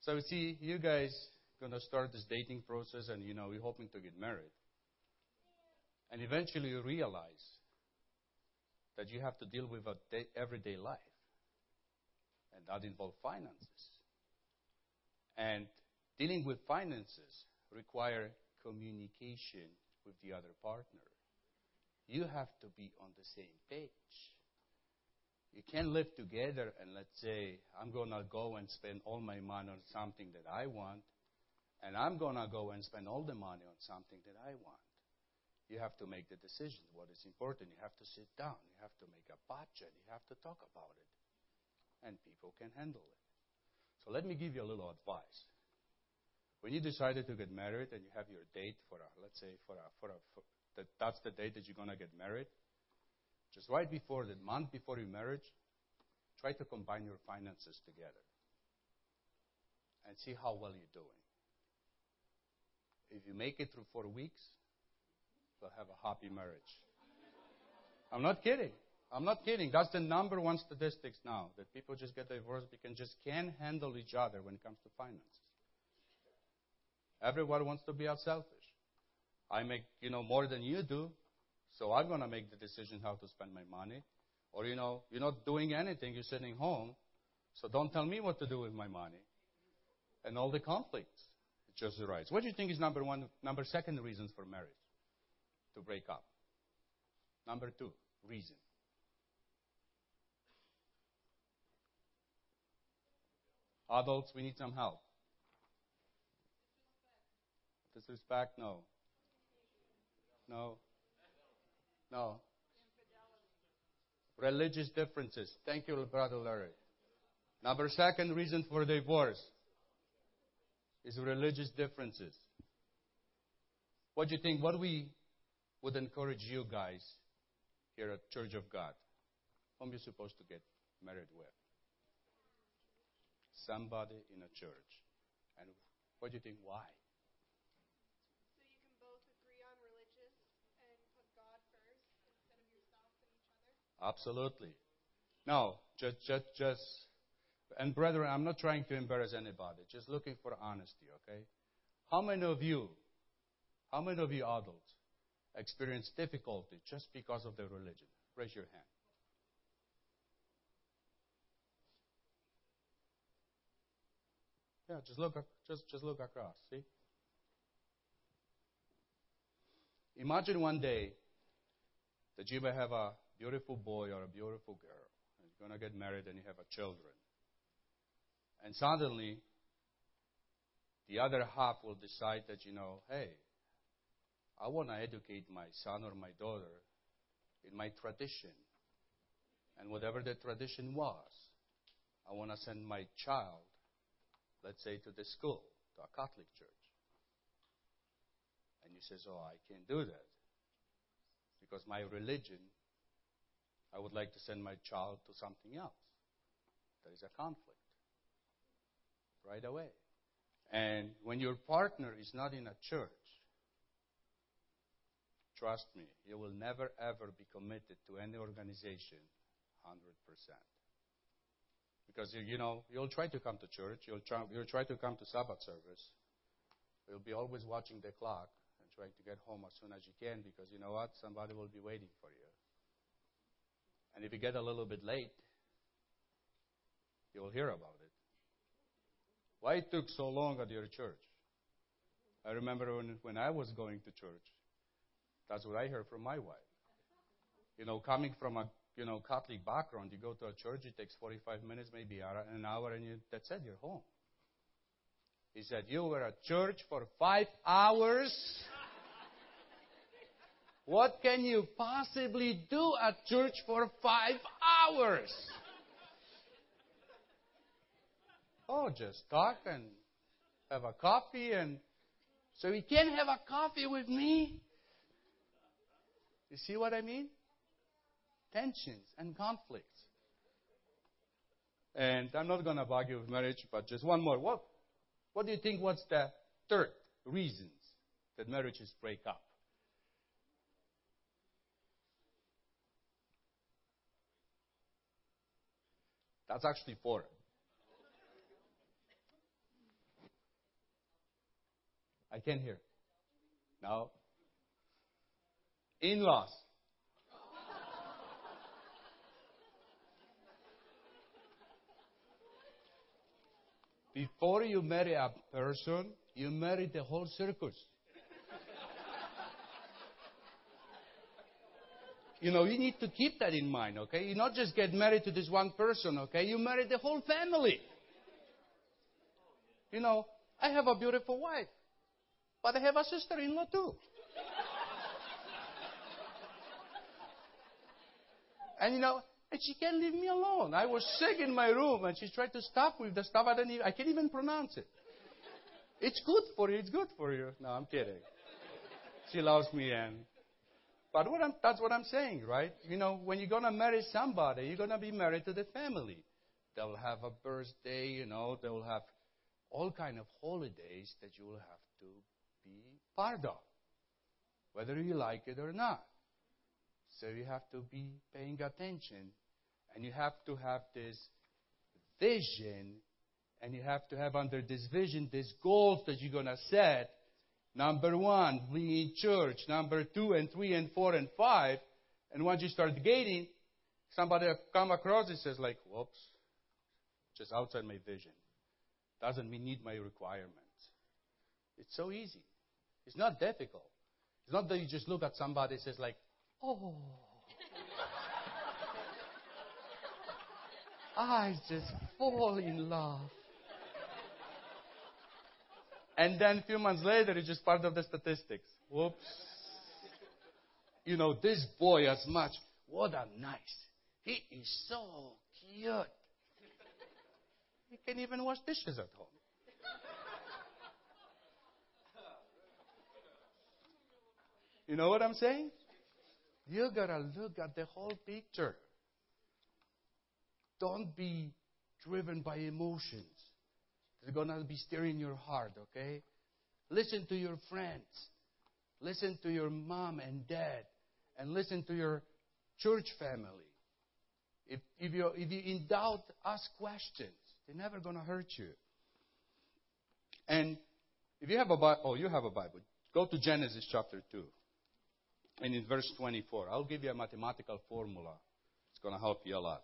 [SPEAKER 4] So see you guys gonna start this dating process, and you know you're hoping to get married, and eventually you realize that you have to deal with a day, everyday life, and that involves finances. And dealing with finances require communication with the other partner. You have to be on the same page. You can't live together and let's say, I'm going to go and spend all my money on something that I want, and I'm going to go and spend all the money on something that I want. You have to make the decision. What is important? You have to sit down. You have to make a budget. You have to talk about it. And people can handle it. So let me give you a little advice. When you decided to get married and you have your date for a, let's say, for a, for a, for, that, that's the date that you're going to get married, just right before, the month before your marriage, try to combine your finances together and see how well you're doing. If you make it through four weeks, you'll have a happy marriage. I'm not kidding. I'm not kidding. That's the number one statistics now that people just get divorced because just can't handle each other when it comes to finances. Everyone wants to be selfish. I make you know more than you do, so I'm going to make the decision how to spend my money. Or, you know, you're not doing anything, you're sitting home, so don't tell me what to do with my money. And all the conflicts. Just arises. What do you think is number one, number second reasons for marriage? To break up. Number two, reason. Adults, we need some help. Disrespect? No. No. No. Religious differences. Thank you, Brother Larry. Number second reason for divorce is religious differences. What do you think? What we would encourage you guys here at Church of God? Whom you're supposed to get married with? Somebody in a church. And what do you think? Why? Absolutely. No, just, just, just, and brethren, I'm not trying to embarrass anybody. Just looking for honesty, okay? How many of you, how many of you adults experience difficulty just because of their religion? Raise your hand. Yeah, just look, just, just look across. See? Imagine one day that you may have a beautiful boy or a beautiful girl, and you're going to get married and you have a children. And suddenly, the other half will decide that, you know, hey, I want to educate my son or my daughter in my tradition. And whatever the tradition was, I want to send my child, let's say, to the school, to a Catholic church. And you say, oh, I can't do that. Because my religion I would like to send my child to something else. There is a conflict right away. And when your partner is not in a church, trust me, you will never ever be committed to any organization 100%. Because, you know, you'll try to come to church, you'll try, you'll try to come to Sabbath service, you'll be always watching the clock and trying to get home as soon as you can because you know what? Somebody will be waiting for you. And if you get a little bit late, you'll hear about it. Why it took so long at your church? I remember when, when I was going to church, that's what I heard from my wife. You know, coming from a you know Catholic background, you go to a church, it takes 45 minutes, maybe an hour, and you, that's it, you're home. He said, You were at church for five hours? What can you possibly do at church for five hours? Oh, just talk and have a coffee and so he can't have a coffee with me? You see what I mean? Tensions and conflicts. And I'm not going to argue with marriage, but just one more. What, what do you think? What's the third reasons that marriages break up? That's actually four. I can't hear. No. In laws. Before you marry a person, you marry the whole circus. You know, you need to keep that in mind, okay? You not just get married to this one person, okay? You marry the whole family. You know, I have a beautiful wife, but I have a sister in law too. and you know, and she can't leave me alone. I was sick in my room, and she tried to stop with the stuff I didn't even, I can't even pronounce it. It's good for you. It's good for you. No, I'm kidding. She loves me, and but what that's what I'm saying, right? You know, when you're gonna marry somebody, you're gonna be married to the family. They'll have a birthday, you know. They'll have all kind of holidays that you will have to be part of, whether you like it or not. So you have to be paying attention and you have to have this vision and you have to have under this vision these goals that you're going to set. Number one, in church. Number two and three and four and five. And once you start gating, somebody come across and says like, whoops, just outside my vision. Doesn't meet my requirements. It's so easy. It's not difficult. It's not that you just look at somebody and says like, Oh. I just fall in love. And then a few months later, it's just part of the statistics. Whoops. You know, this boy as much. What a nice. He is so cute. He can even wash dishes at home. You know what I'm saying? You gotta look at the whole picture. Don't be driven by emotions. They're gonna be stirring your heart, okay? Listen to your friends. Listen to your mom and dad. And listen to your church family. If, if, you if you're in doubt, ask questions. They're never gonna hurt you. And if you have a Bible, oh, you have a Bible. Go to Genesis chapter 2 and in verse 24. I'll give you a mathematical formula. It's going to help you a lot.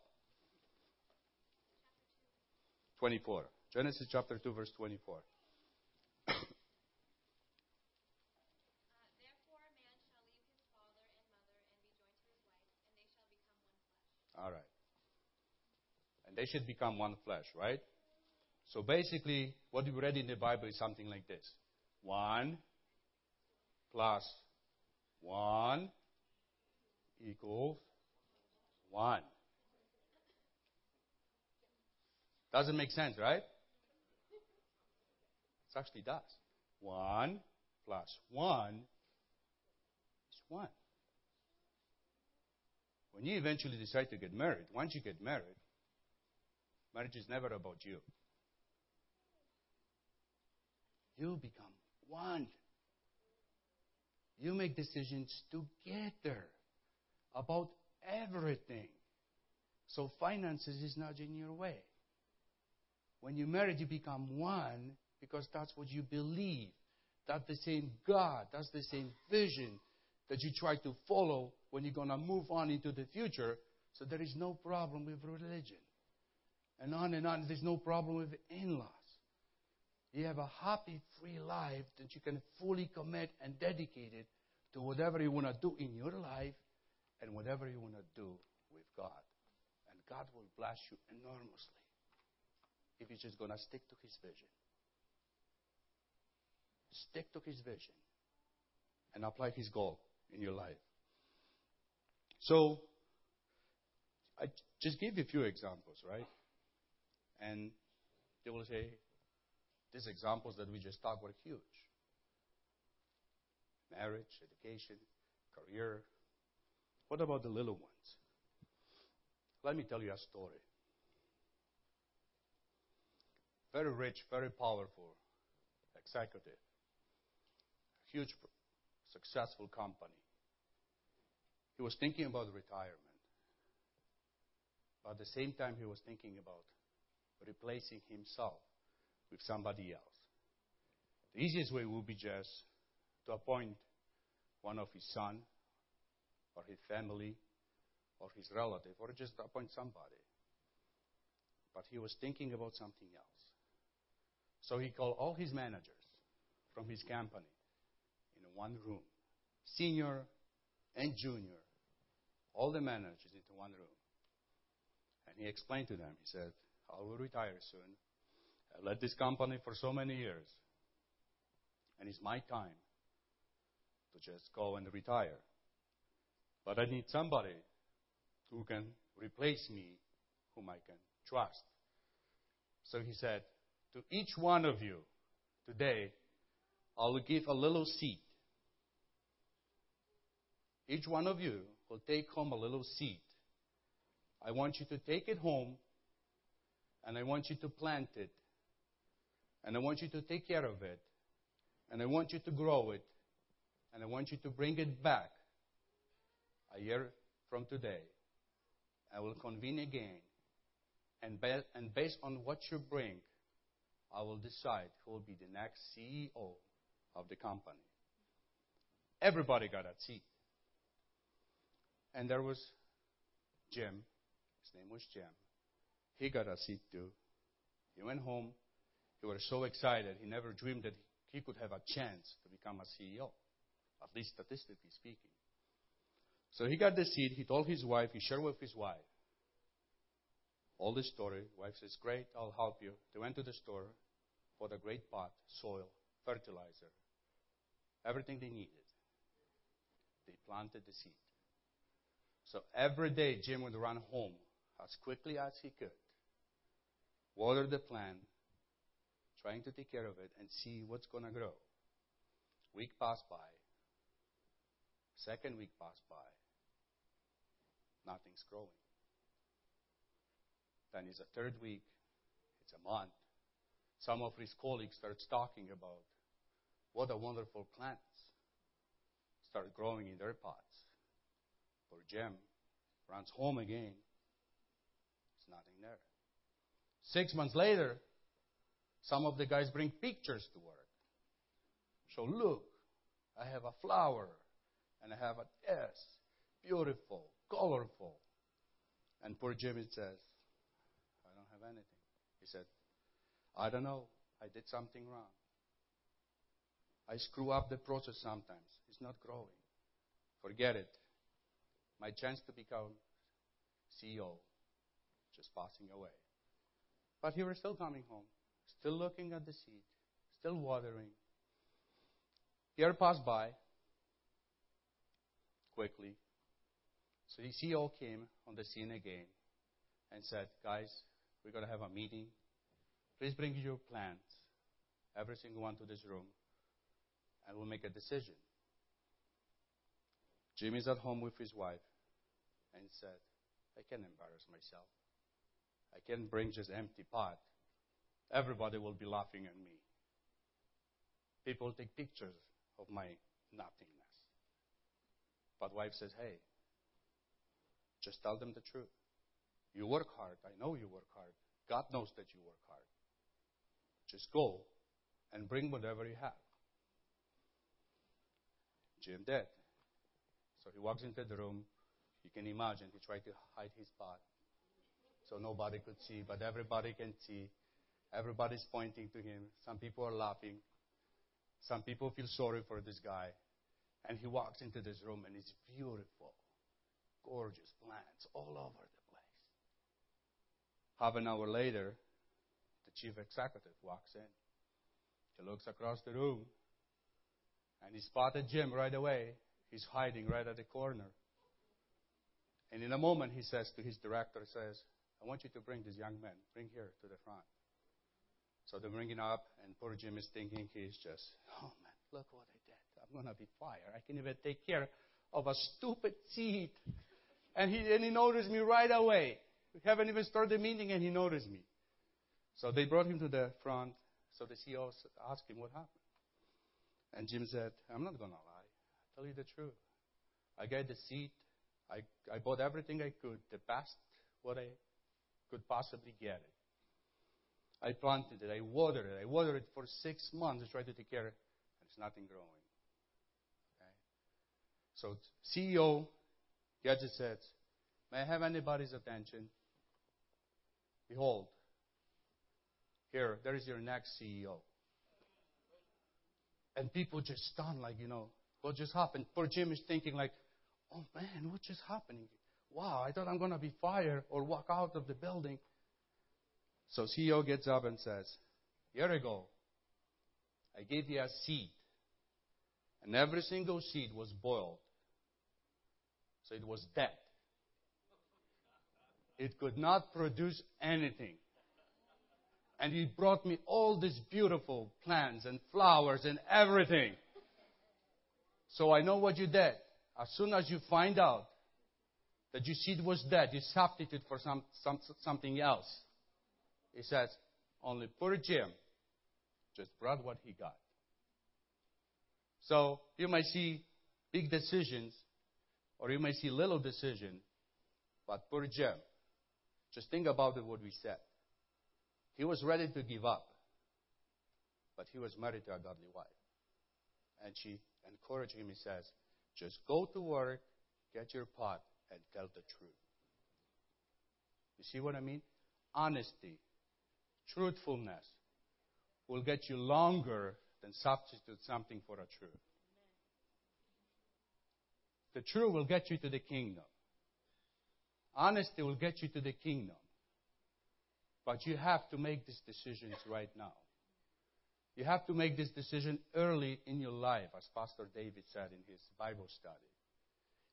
[SPEAKER 4] 24. Genesis chapter 2, verse 24. All right. And they should become one flesh, right? So basically, what we read in the Bible is something like this 1 plus 1 equals 1. Doesn't make sense, right? It actually does. 1 plus 1 is 1. When you eventually decide to get married, once you get married, marriage is never about you. You become one. You make decisions together about everything. So finances is not in your way. When you marry, you become one because that's what you believe. That's the same God. That's the same vision that you try to follow when you're going to move on into the future. So there is no problem with religion. And on and on. There's no problem with in laws. You have a happy, free life that you can fully commit and dedicate it to whatever you want to do in your life and whatever you want to do with God. And God will bless you enormously if you're just going to stick to His vision. Stick to his vision and apply his goal in your life. So, I just give you a few examples, right? And they will say, these examples that we just talked were huge marriage, education, career. What about the little ones? Let me tell you a story. Very rich, very powerful executive, huge, successful company. He was thinking about retirement. But at the same time, he was thinking about replacing himself with somebody else. The easiest way would be just to appoint one of his son or his family or his relative or just appoint somebody. But he was thinking about something else. So he called all his managers from his company one room, senior and junior, all the managers into one room. And he explained to them, he said, I will retire soon. I led this company for so many years. And it's my time to just go and retire. But I need somebody who can replace me, whom I can trust. So he said, To each one of you today, I will give a little seed. Each one of you will take home a little seed. I want you to take it home and I want you to plant it. And I want you to take care of it. And I want you to grow it. And I want you to bring it back a year from today. I will convene again. And, and based on what you bring, I will decide who will be the next CEO of the company. Everybody got a seat. And there was Jim. His name was Jim. He got a seat too. He went home. He was so excited. He never dreamed that he could have a chance to become a CEO, at least statistically speaking. So he got the seat. He told his wife, he shared with his wife all the story. Wife says, Great, I'll help you. They went to the store, bought a great pot, soil, fertilizer, everything they needed. They planted the seed. So every day, Jim would run home as quickly as he could, water the plant, trying to take care of it, and see what's going to grow. Week passed by. Second week passed by. Nothing's growing. Then it's a third week. It's a month. Some of his colleagues start talking about what a wonderful plants start growing in their pots. Poor Jim runs home again. There's nothing there. Six months later, some of the guys bring pictures to work. So look, I have a flower and I have a S, beautiful, colorful. And poor Jimmy says, I don't have anything. He said, I don't know. I did something wrong. I screw up the process sometimes. It's not growing. Forget it. My chance to become CEO just passing away. But he was still coming home, still looking at the seed, still watering. Year passed by quickly. So the CEO came on the scene again and said, Guys, we're going to have a meeting. Please bring your plans, every single one to this room, and we'll make a decision. Jimmy's at home with his wife and said, I can't embarrass myself. I can't bring just empty pot. Everybody will be laughing at me. People take pictures of my nothingness. But wife says, hey, just tell them the truth. You work hard. I know you work hard. God knows that you work hard. Just go and bring whatever you have. Jim did. So he walks into the room. You can imagine he tried to hide his butt so nobody could see, but everybody can see. Everybody's pointing to him. Some people are laughing. Some people feel sorry for this guy. And he walks into this room and it's beautiful, gorgeous plants all over the place. Half an hour later, the chief executive walks in. He looks across the room And he spotted Jim right away. He's hiding right at the corner. And in a moment, he says to his director, says, I want you to bring this young man, bring here to the front. So they bring him up, and poor Jim is thinking he's just, oh man, look what I did. I'm going to be fired. I can't even take care of a stupid seat. And he, and he noticed me right away. We haven't even started the meeting, and he noticed me. So they brought him to the front. So the CEO asked him what happened. And Jim said, I'm not going to lie. Tell you the truth. I got the seat. I, I bought everything I could, the best what I could possibly get it. I planted it. I watered it. I watered it for six months. I tried to take care of it. And it's nothing growing. Okay? So CEO Gadget says, May I have anybody's attention? Behold, here, there is your next CEO. And people just stunned, like, you know, what just happened? Poor Jim is thinking, like, oh man, what just happened? Wow, I thought I'm going to be fired or walk out of the building. So CEO gets up and says, Here you go. I gave you a seed. And every single seed was boiled. So it was dead. It could not produce anything. And he brought me all these beautiful plants and flowers and everything. So I know what you did. As soon as you find out that your seed was dead, you substitute for some, some, something else. He says, only poor Jim just brought what he got. So you might see big decisions, or you may see little decision, but poor Jim. Just think about what we said. He was ready to give up, but he was married to a godly wife. And she encouraged him, he says, just go to work, get your pot, and tell the truth. You see what I mean? Honesty, truthfulness will get you longer than substitute something for a truth. The truth will get you to the kingdom. Honesty will get you to the kingdom. But you have to make these decisions right now. You have to make this decision early in your life, as Pastor David said in his Bible study.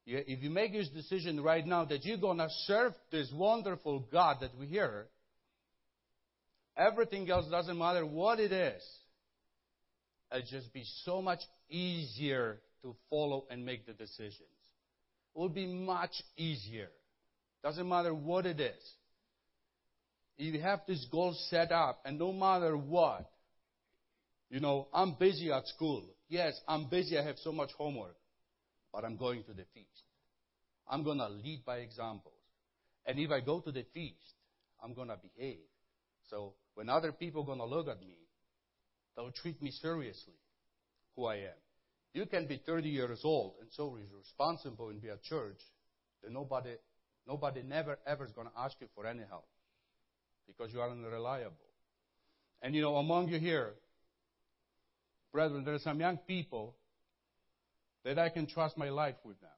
[SPEAKER 4] You, if you make this decision right now that you're going to serve this wonderful God that we hear, everything else doesn't matter what it is. It'll just be so much easier to follow and make the decisions. It will be much easier. Doesn't matter what it is. You have this goal set up, and no matter what, you know, I'm busy at school. Yes, I'm busy. I have so much homework. But I'm going to the feast. I'm going to lead by examples. And if I go to the feast, I'm going to behave. So when other people are going to look at me, they'll treat me seriously, who I am. You can be 30 years old and so responsible and be at church that nobody, nobody never ever is going to ask you for any help because you are unreliable. And you know, among you here, brethren, there are some young people that I can trust my life with them.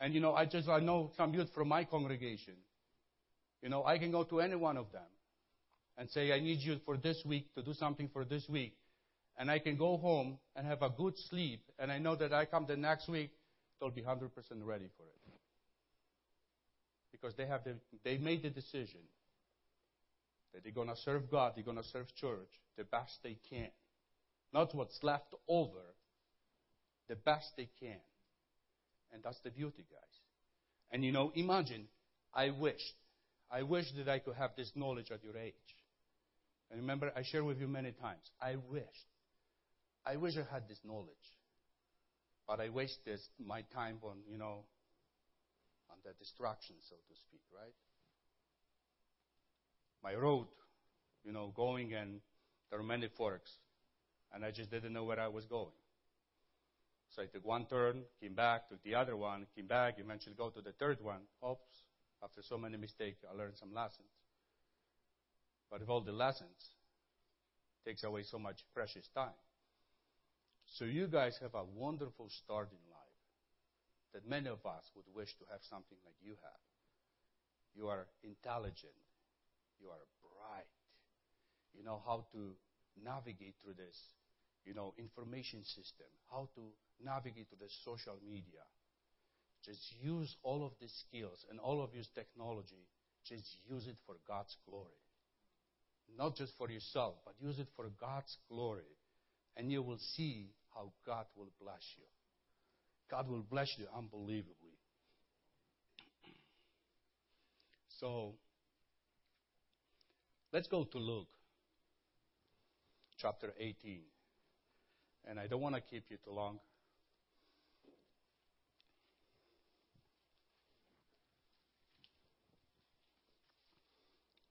[SPEAKER 4] And you know, I just I know some youth from my congregation. You know, I can go to any one of them and say, I need you for this week to do something for this week. And I can go home and have a good sleep, and I know that I come the next week, they'll be 100% ready for it. Because they have the, they made the decision that they're going to serve God, they're going to serve church the best they can. Not what's left over, the best they can. And that's the beauty, guys. And you know, imagine, I wished, I wish that I could have this knowledge at your age. And remember, I shared with you many times, I wished, I wish I had this knowledge. But I wasted my time on, you know, on the distraction, so to speak, right? my road, you know, going and there are many forks. And I just didn't know where I was going. So I took one turn, came back, took the other one, came back, eventually go to the third one. Oops, after so many mistakes, I learned some lessons. But if all the lessons takes away so much precious time. So you guys have a wonderful start in life that many of us would wish to have something like you have. You are intelligent. You are bright. You know how to navigate through this you know, information system, how to navigate through the social media. Just use all of these skills and all of this technology. Just use it for God's glory. Not just for yourself, but use it for God's glory. And you will see how God will bless you. God will bless you unbelievably. So, let's go to Luke chapter 18. And I don't want to keep you too long.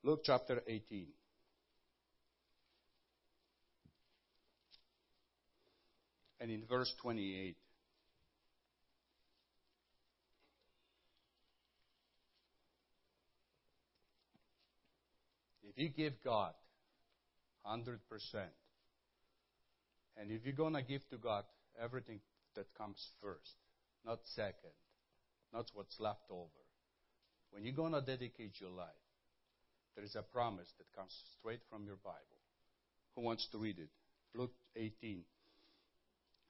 [SPEAKER 4] Luke chapter 18. And in verse 28. If you give God 100%, and if you're going to give to God everything that comes first, not second, not what's left over, when you're going to dedicate your life, there is a promise that comes straight from your Bible. Who wants to read it? Luke 18,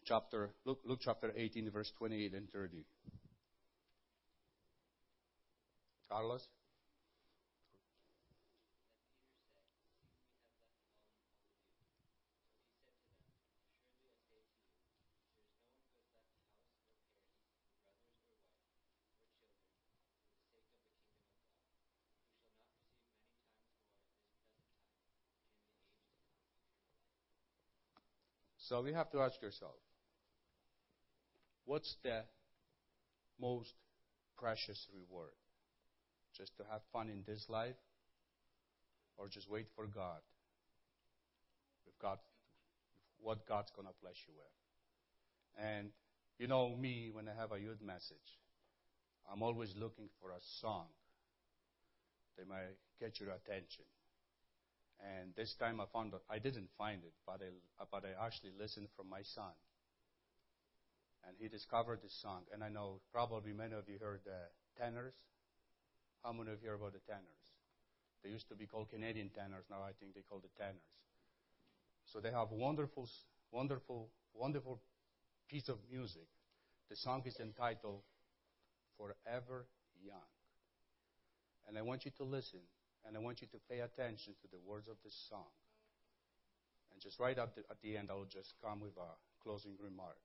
[SPEAKER 4] chapter Luke, Luke chapter 18, verse 28 and 30. Carlos. So we have to ask yourself, what's the most precious reward? Just to have fun in this life? Or just wait for God? With God what God's gonna bless you with. And you know me when I have a youth message, I'm always looking for a song that might get your attention. And this time I found that I didn't find it, but I, but I actually listened from my son. And he discovered this song. And I know probably many of you heard the tenors. How many of you heard about the tenors? They used to be called Canadian tenors. Now I think they call the tenors. So they have wonderful, wonderful, wonderful piece of music. The song is entitled Forever Young. And I want you to listen and I want you to pay attention to the words of this song. And just right at the, at the end, I will just come with a closing remark.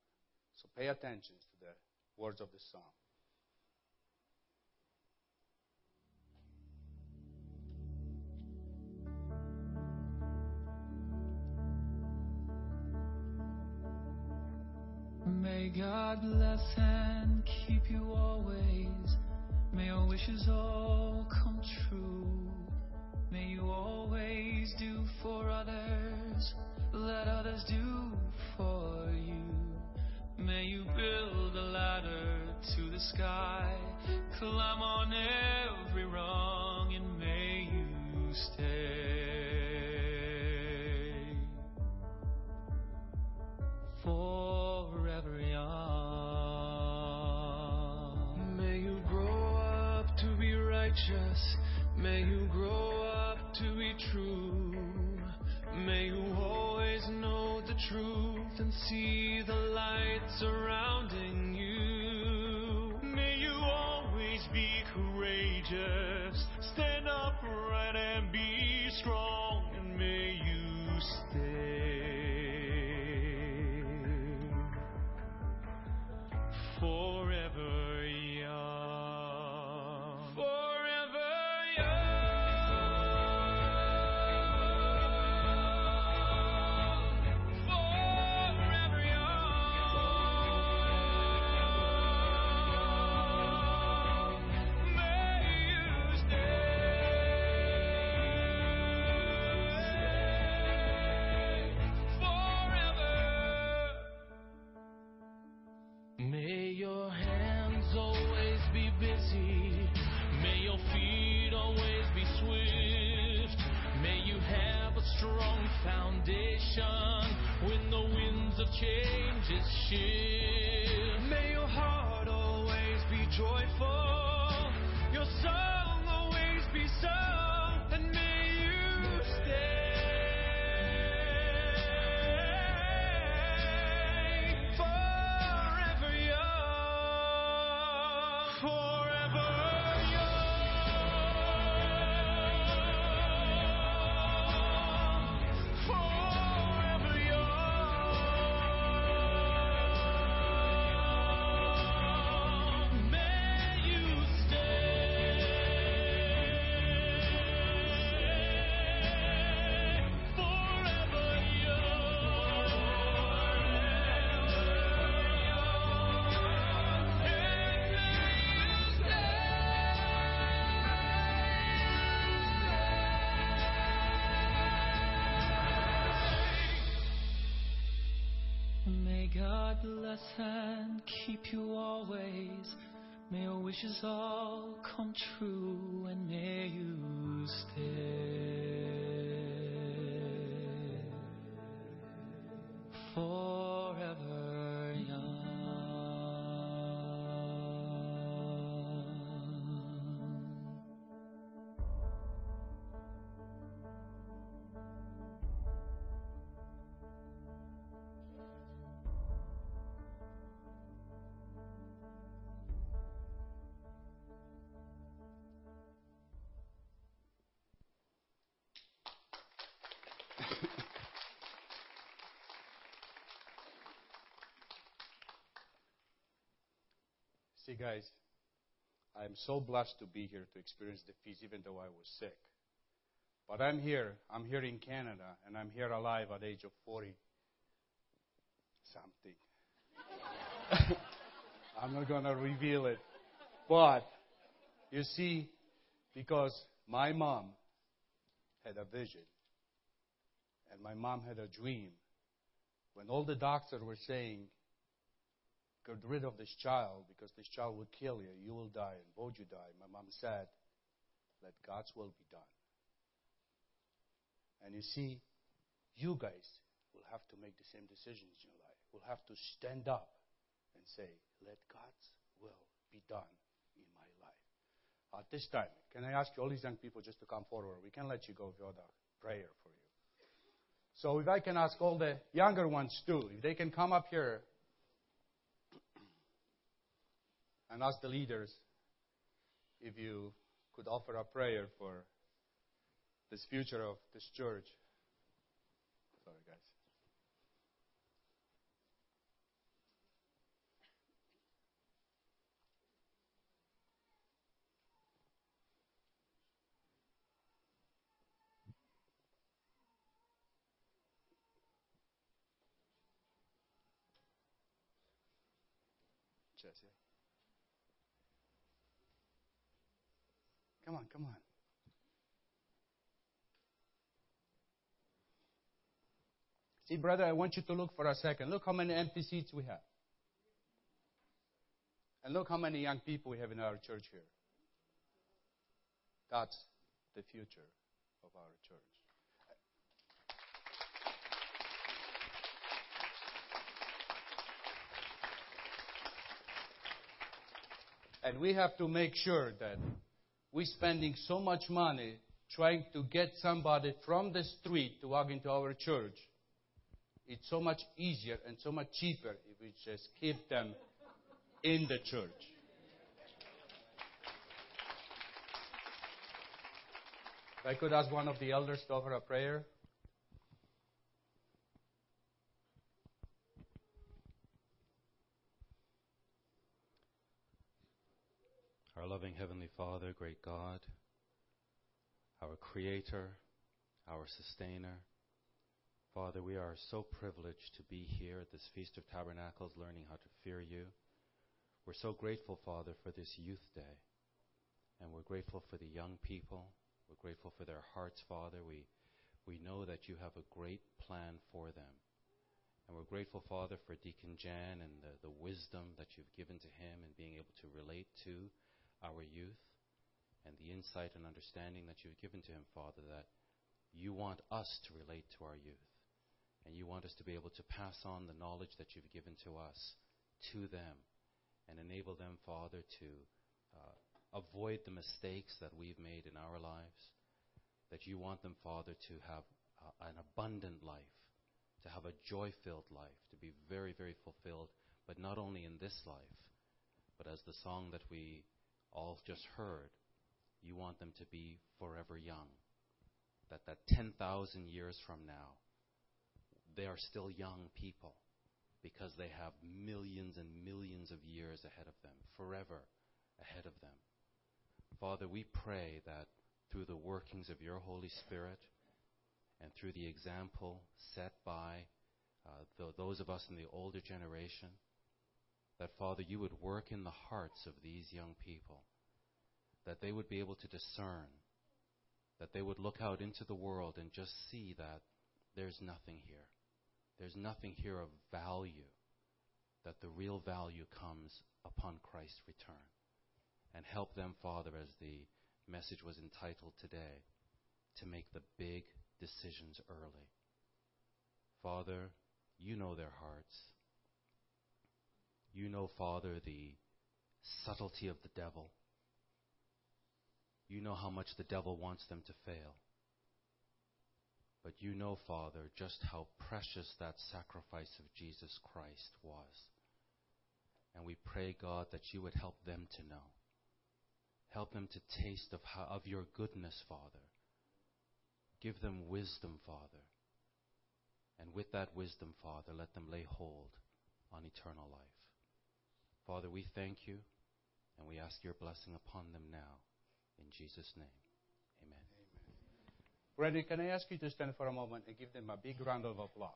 [SPEAKER 4] So pay attention to the words of the song.
[SPEAKER 5] May God bless and keep you always. May your wishes all come true. May you always do for others, let others do for you. May you build a ladder to the sky, climb on every rung, and may you stay forever young. May you grow up to be righteous. May you grow up to be true. May you always know the truth and see the light surrounding you. May you always be courageous. Stand upright God bless and keep you always. May your wishes all come true
[SPEAKER 4] See, guys, I'm so blessed to be here to experience the feast, even though I was sick. But I'm here. I'm here in Canada, and I'm here alive at the age of 40 something. I'm not going to reveal it. But, you see, because my mom had a vision, and my mom had a dream, when all the doctors were saying, get rid of this child because this child will kill you. You will die, and both you die. My mom said, let God's will be done. And you see, you guys will have to make the same decisions in your life. Will have to stand up and say, let God's will be done in my life. At this time, can I ask you, all these young people, just to come forward? We can let you go without a prayer for you. So if I can ask all the younger ones too, if they can come up here and ask the leaders if you could offer a prayer for this future of this church. Sorry, guys. Jesse. On, come on. See, brother, I want you to look for a second. Look how many empty seats we have. And look how many young people we have in our church here. That's the future of our church. And we have to make sure that we're spending so much money trying to get somebody from the street to walk into our church. It's so much easier and so much cheaper if we just keep them in the church. If I could ask one of the elders to offer a prayer.
[SPEAKER 6] Our loving Heavenly Father, great God, our Creator, our Sustainer. Father, we are so privileged to be here at this Feast of Tabernacles learning how to fear you. We're so grateful, Father, for this Youth Day. And we're grateful for the young people. We're grateful for their hearts, Father. We, we know that you have a great plan for them. And we're grateful, Father, for Deacon Jan and the, the wisdom that you've given to him and being able to relate to our youth and the insight and understanding that you've given to him, Father, that you want us to relate to our youth. And you want us to be able to pass on the knowledge that you've given to us to them and enable them, Father, to uh, avoid the mistakes that we've made in our lives. That you want them, Father, to have uh, an abundant life, to have a joy filled life, to be very, very fulfilled, but not only in this life, but as the song that we all just heard, you want them to be forever young. That that 10,000 years from now, they are still young people because they have millions and millions of years ahead of them, forever ahead of them. Father, we pray that through the workings of your Holy Spirit and through the example set by uh, th- those of us in the older generation, that, Father, you would work in the hearts of these young people, that they would be able to discern, that they would look out into the world and just see that there's nothing here. There's nothing here of value. that the real value comes upon Christ's return. And help them, Father, as the message was entitled today, to make the big decisions early. Father, you know their hearts. You know, Father, the subtlety of the devil. You know how much the devil wants them to fail. But you know, Father, just how precious that sacrifice of Jesus Christ was. And we pray, God, that you would help them to know. Help them to taste of, how, of your goodness, Father. Give them wisdom, Father. And with that wisdom, Father, let them lay hold on eternal life. Father, we thank you and we ask your blessing upon them now. In Jesus' name, amen.
[SPEAKER 4] Brethren, can I ask you to stand for a moment and give them a big round of applause?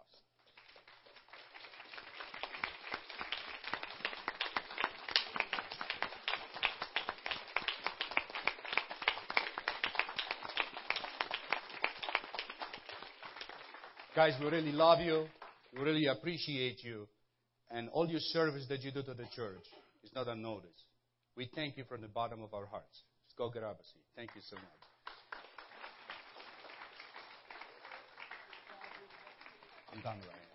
[SPEAKER 4] Guys, we really love you. We really appreciate you. And all your service that you do to the church is not unnoticed. We thank you from the bottom of our hearts. Let's go. Thank you so much. I'm done right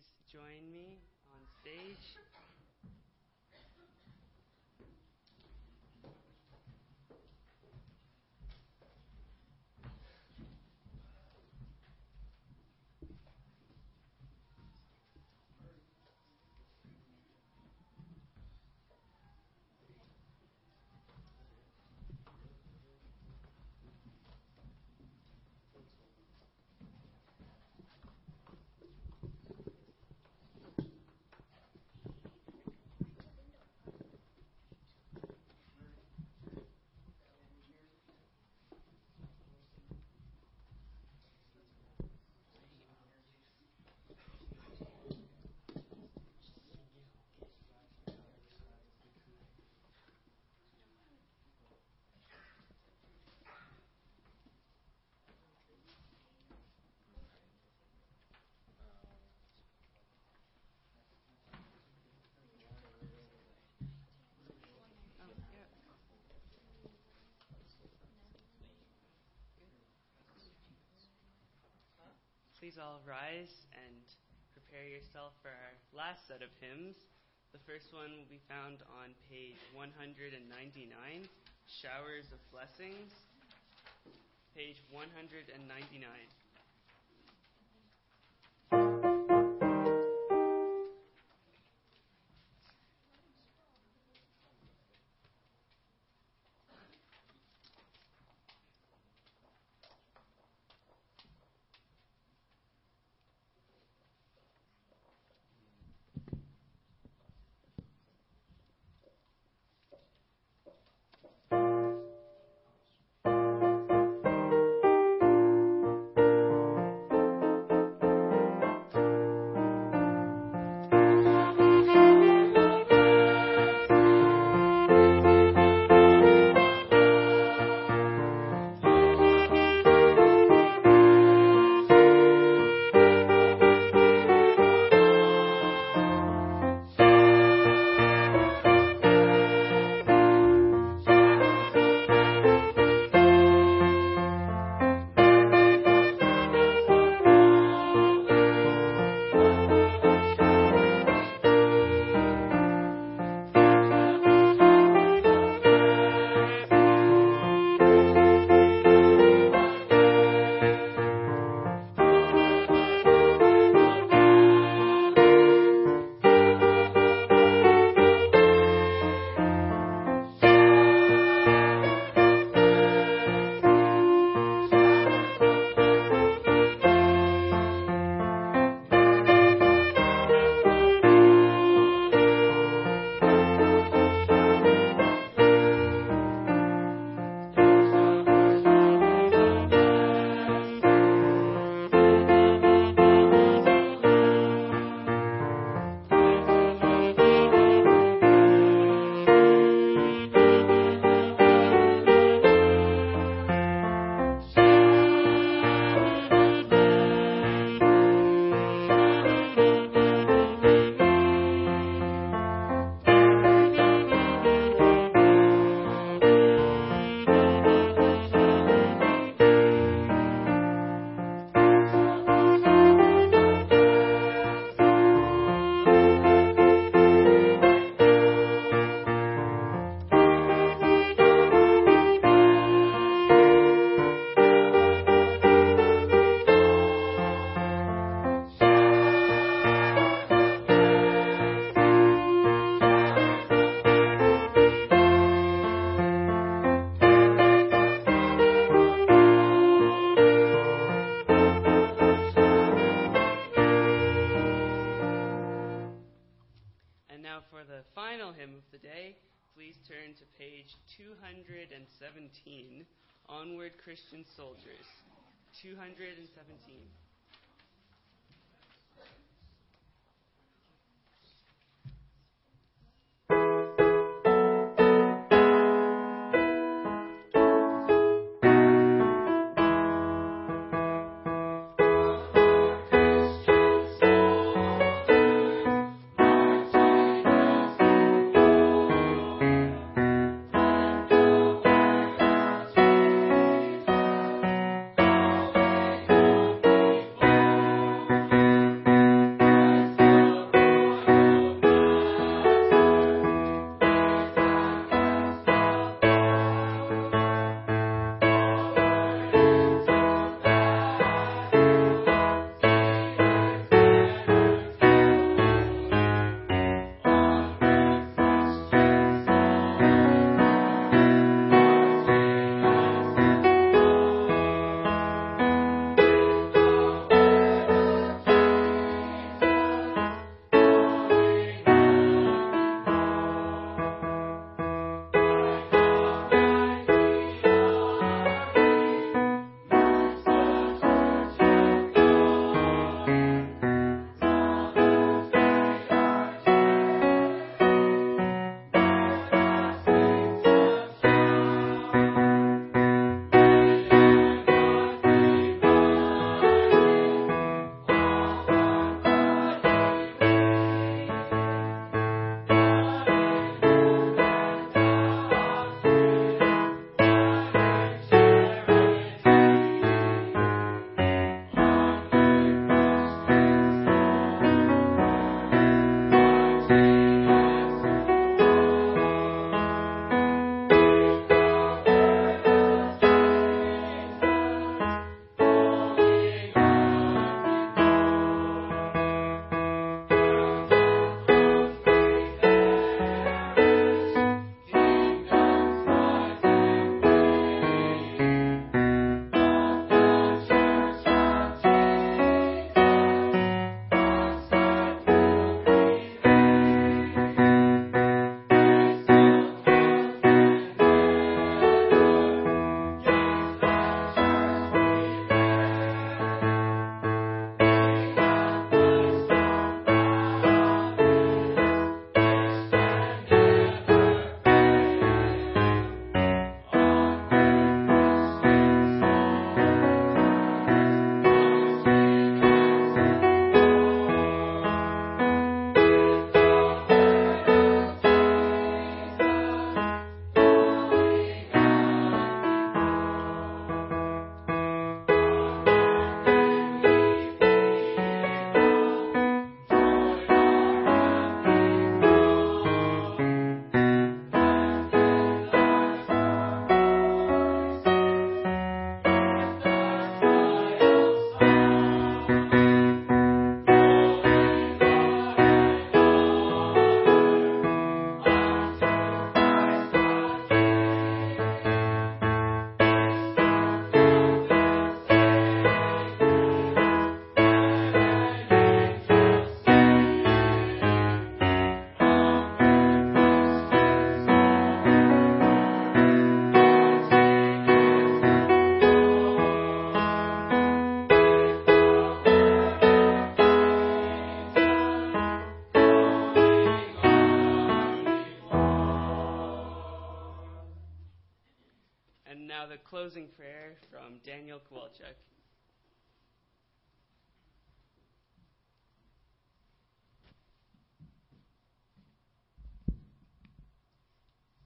[SPEAKER 1] Please join me on stage. Please all rise and prepare yourself for our last set of hymns. The first one will be found on page 199, Showers of Blessings. Page 199.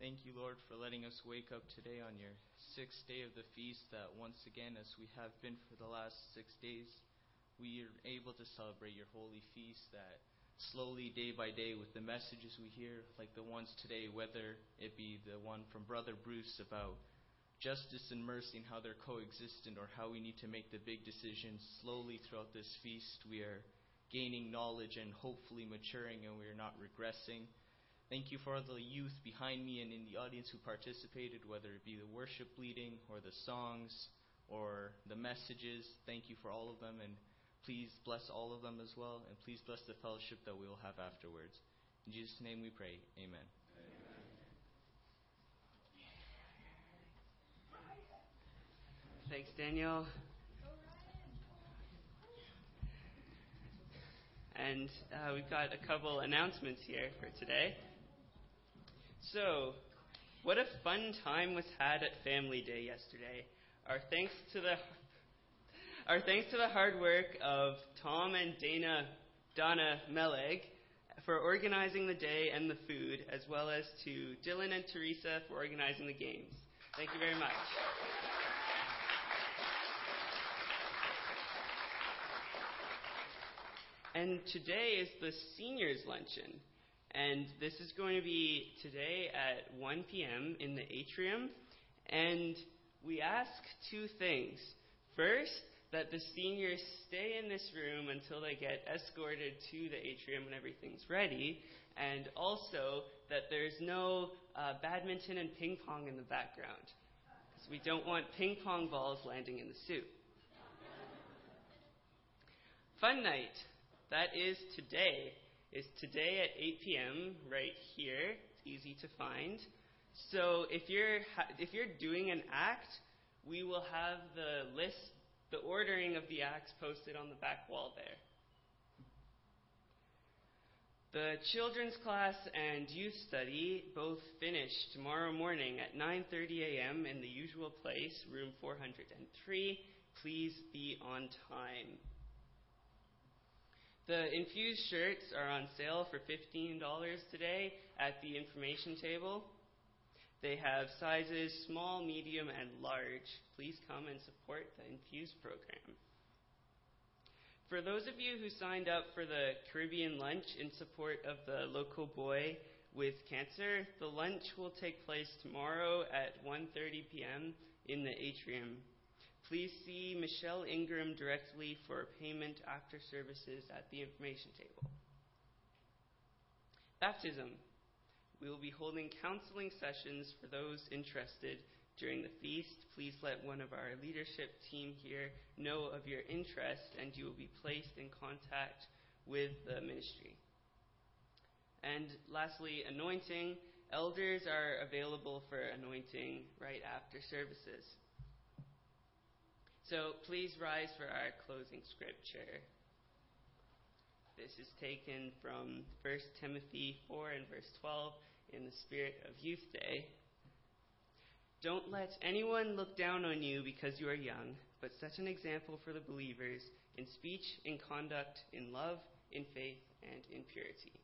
[SPEAKER 2] Thank
[SPEAKER 7] you, Lord, for letting us wake up today on your sixth day of the feast. That once again, as we have been for the last six days, we are able to celebrate your holy feast. That slowly, day by day, with the messages we hear, like the ones today, whether it be the one from Brother Bruce about justice and mercy and how they're coexistent or how we need to make the big decisions slowly throughout this feast. We are gaining knowledge and hopefully maturing and we are not regressing. Thank you for the youth behind me and in the audience who participated, whether it be the worship leading or the songs or the messages. Thank you for all of them, and please bless all of them as well, and please bless the fellowship that we will have afterwards. In Jesus' name we pray. Amen. Amen.
[SPEAKER 1] Thanks, Daniel. And uh, we've got a couple announcements here for today. So, what a fun time was had at Family Day yesterday. Our thanks to the our thanks to the hard work of Tom and Dana Donna Meleg for organizing the day and the food, as well as to Dylan and Teresa for organizing the games. Thank you very much. And today is the seniors luncheon. And this is going to be today at 1 p.m. in the atrium. And we ask two things. First, that the seniors stay in this room until they get escorted to the atrium when everything's ready. And also that there's no uh, badminton and ping pong in the background. Because we don't want ping pong balls landing in the soup. Fun night. That is today. Is today at 8 p.m. right here. It's easy to find. So if you're if you're doing an act, we will have the list, the ordering of the acts posted on the back wall there. The children's class and youth study both finish tomorrow morning at 9:30 a.m. in the usual place, room 403. Please be on time. The infused shirts are on sale for $15 today at the information table. They have sizes small, medium, and large. Please come and support the infused program. For those of you who signed up for the Caribbean lunch in support of the local boy with cancer, the lunch will take place tomorrow at 1:30 p.m. in the atrium. Please see Michelle Ingram directly for payment after services at the information table. Baptism. We will be holding counseling sessions for those interested during the feast. Please let one of our leadership team here know of your interest, and you will be placed in contact with the ministry. And lastly, anointing. Elders are available for anointing right after services. So please rise for our closing scripture. This is taken from 1 Timothy 4 and verse 12 in the spirit of Youth Day. Don't let anyone look down on you because you are young, but set an example for the believers in speech, in conduct, in love, in faith, and in purity.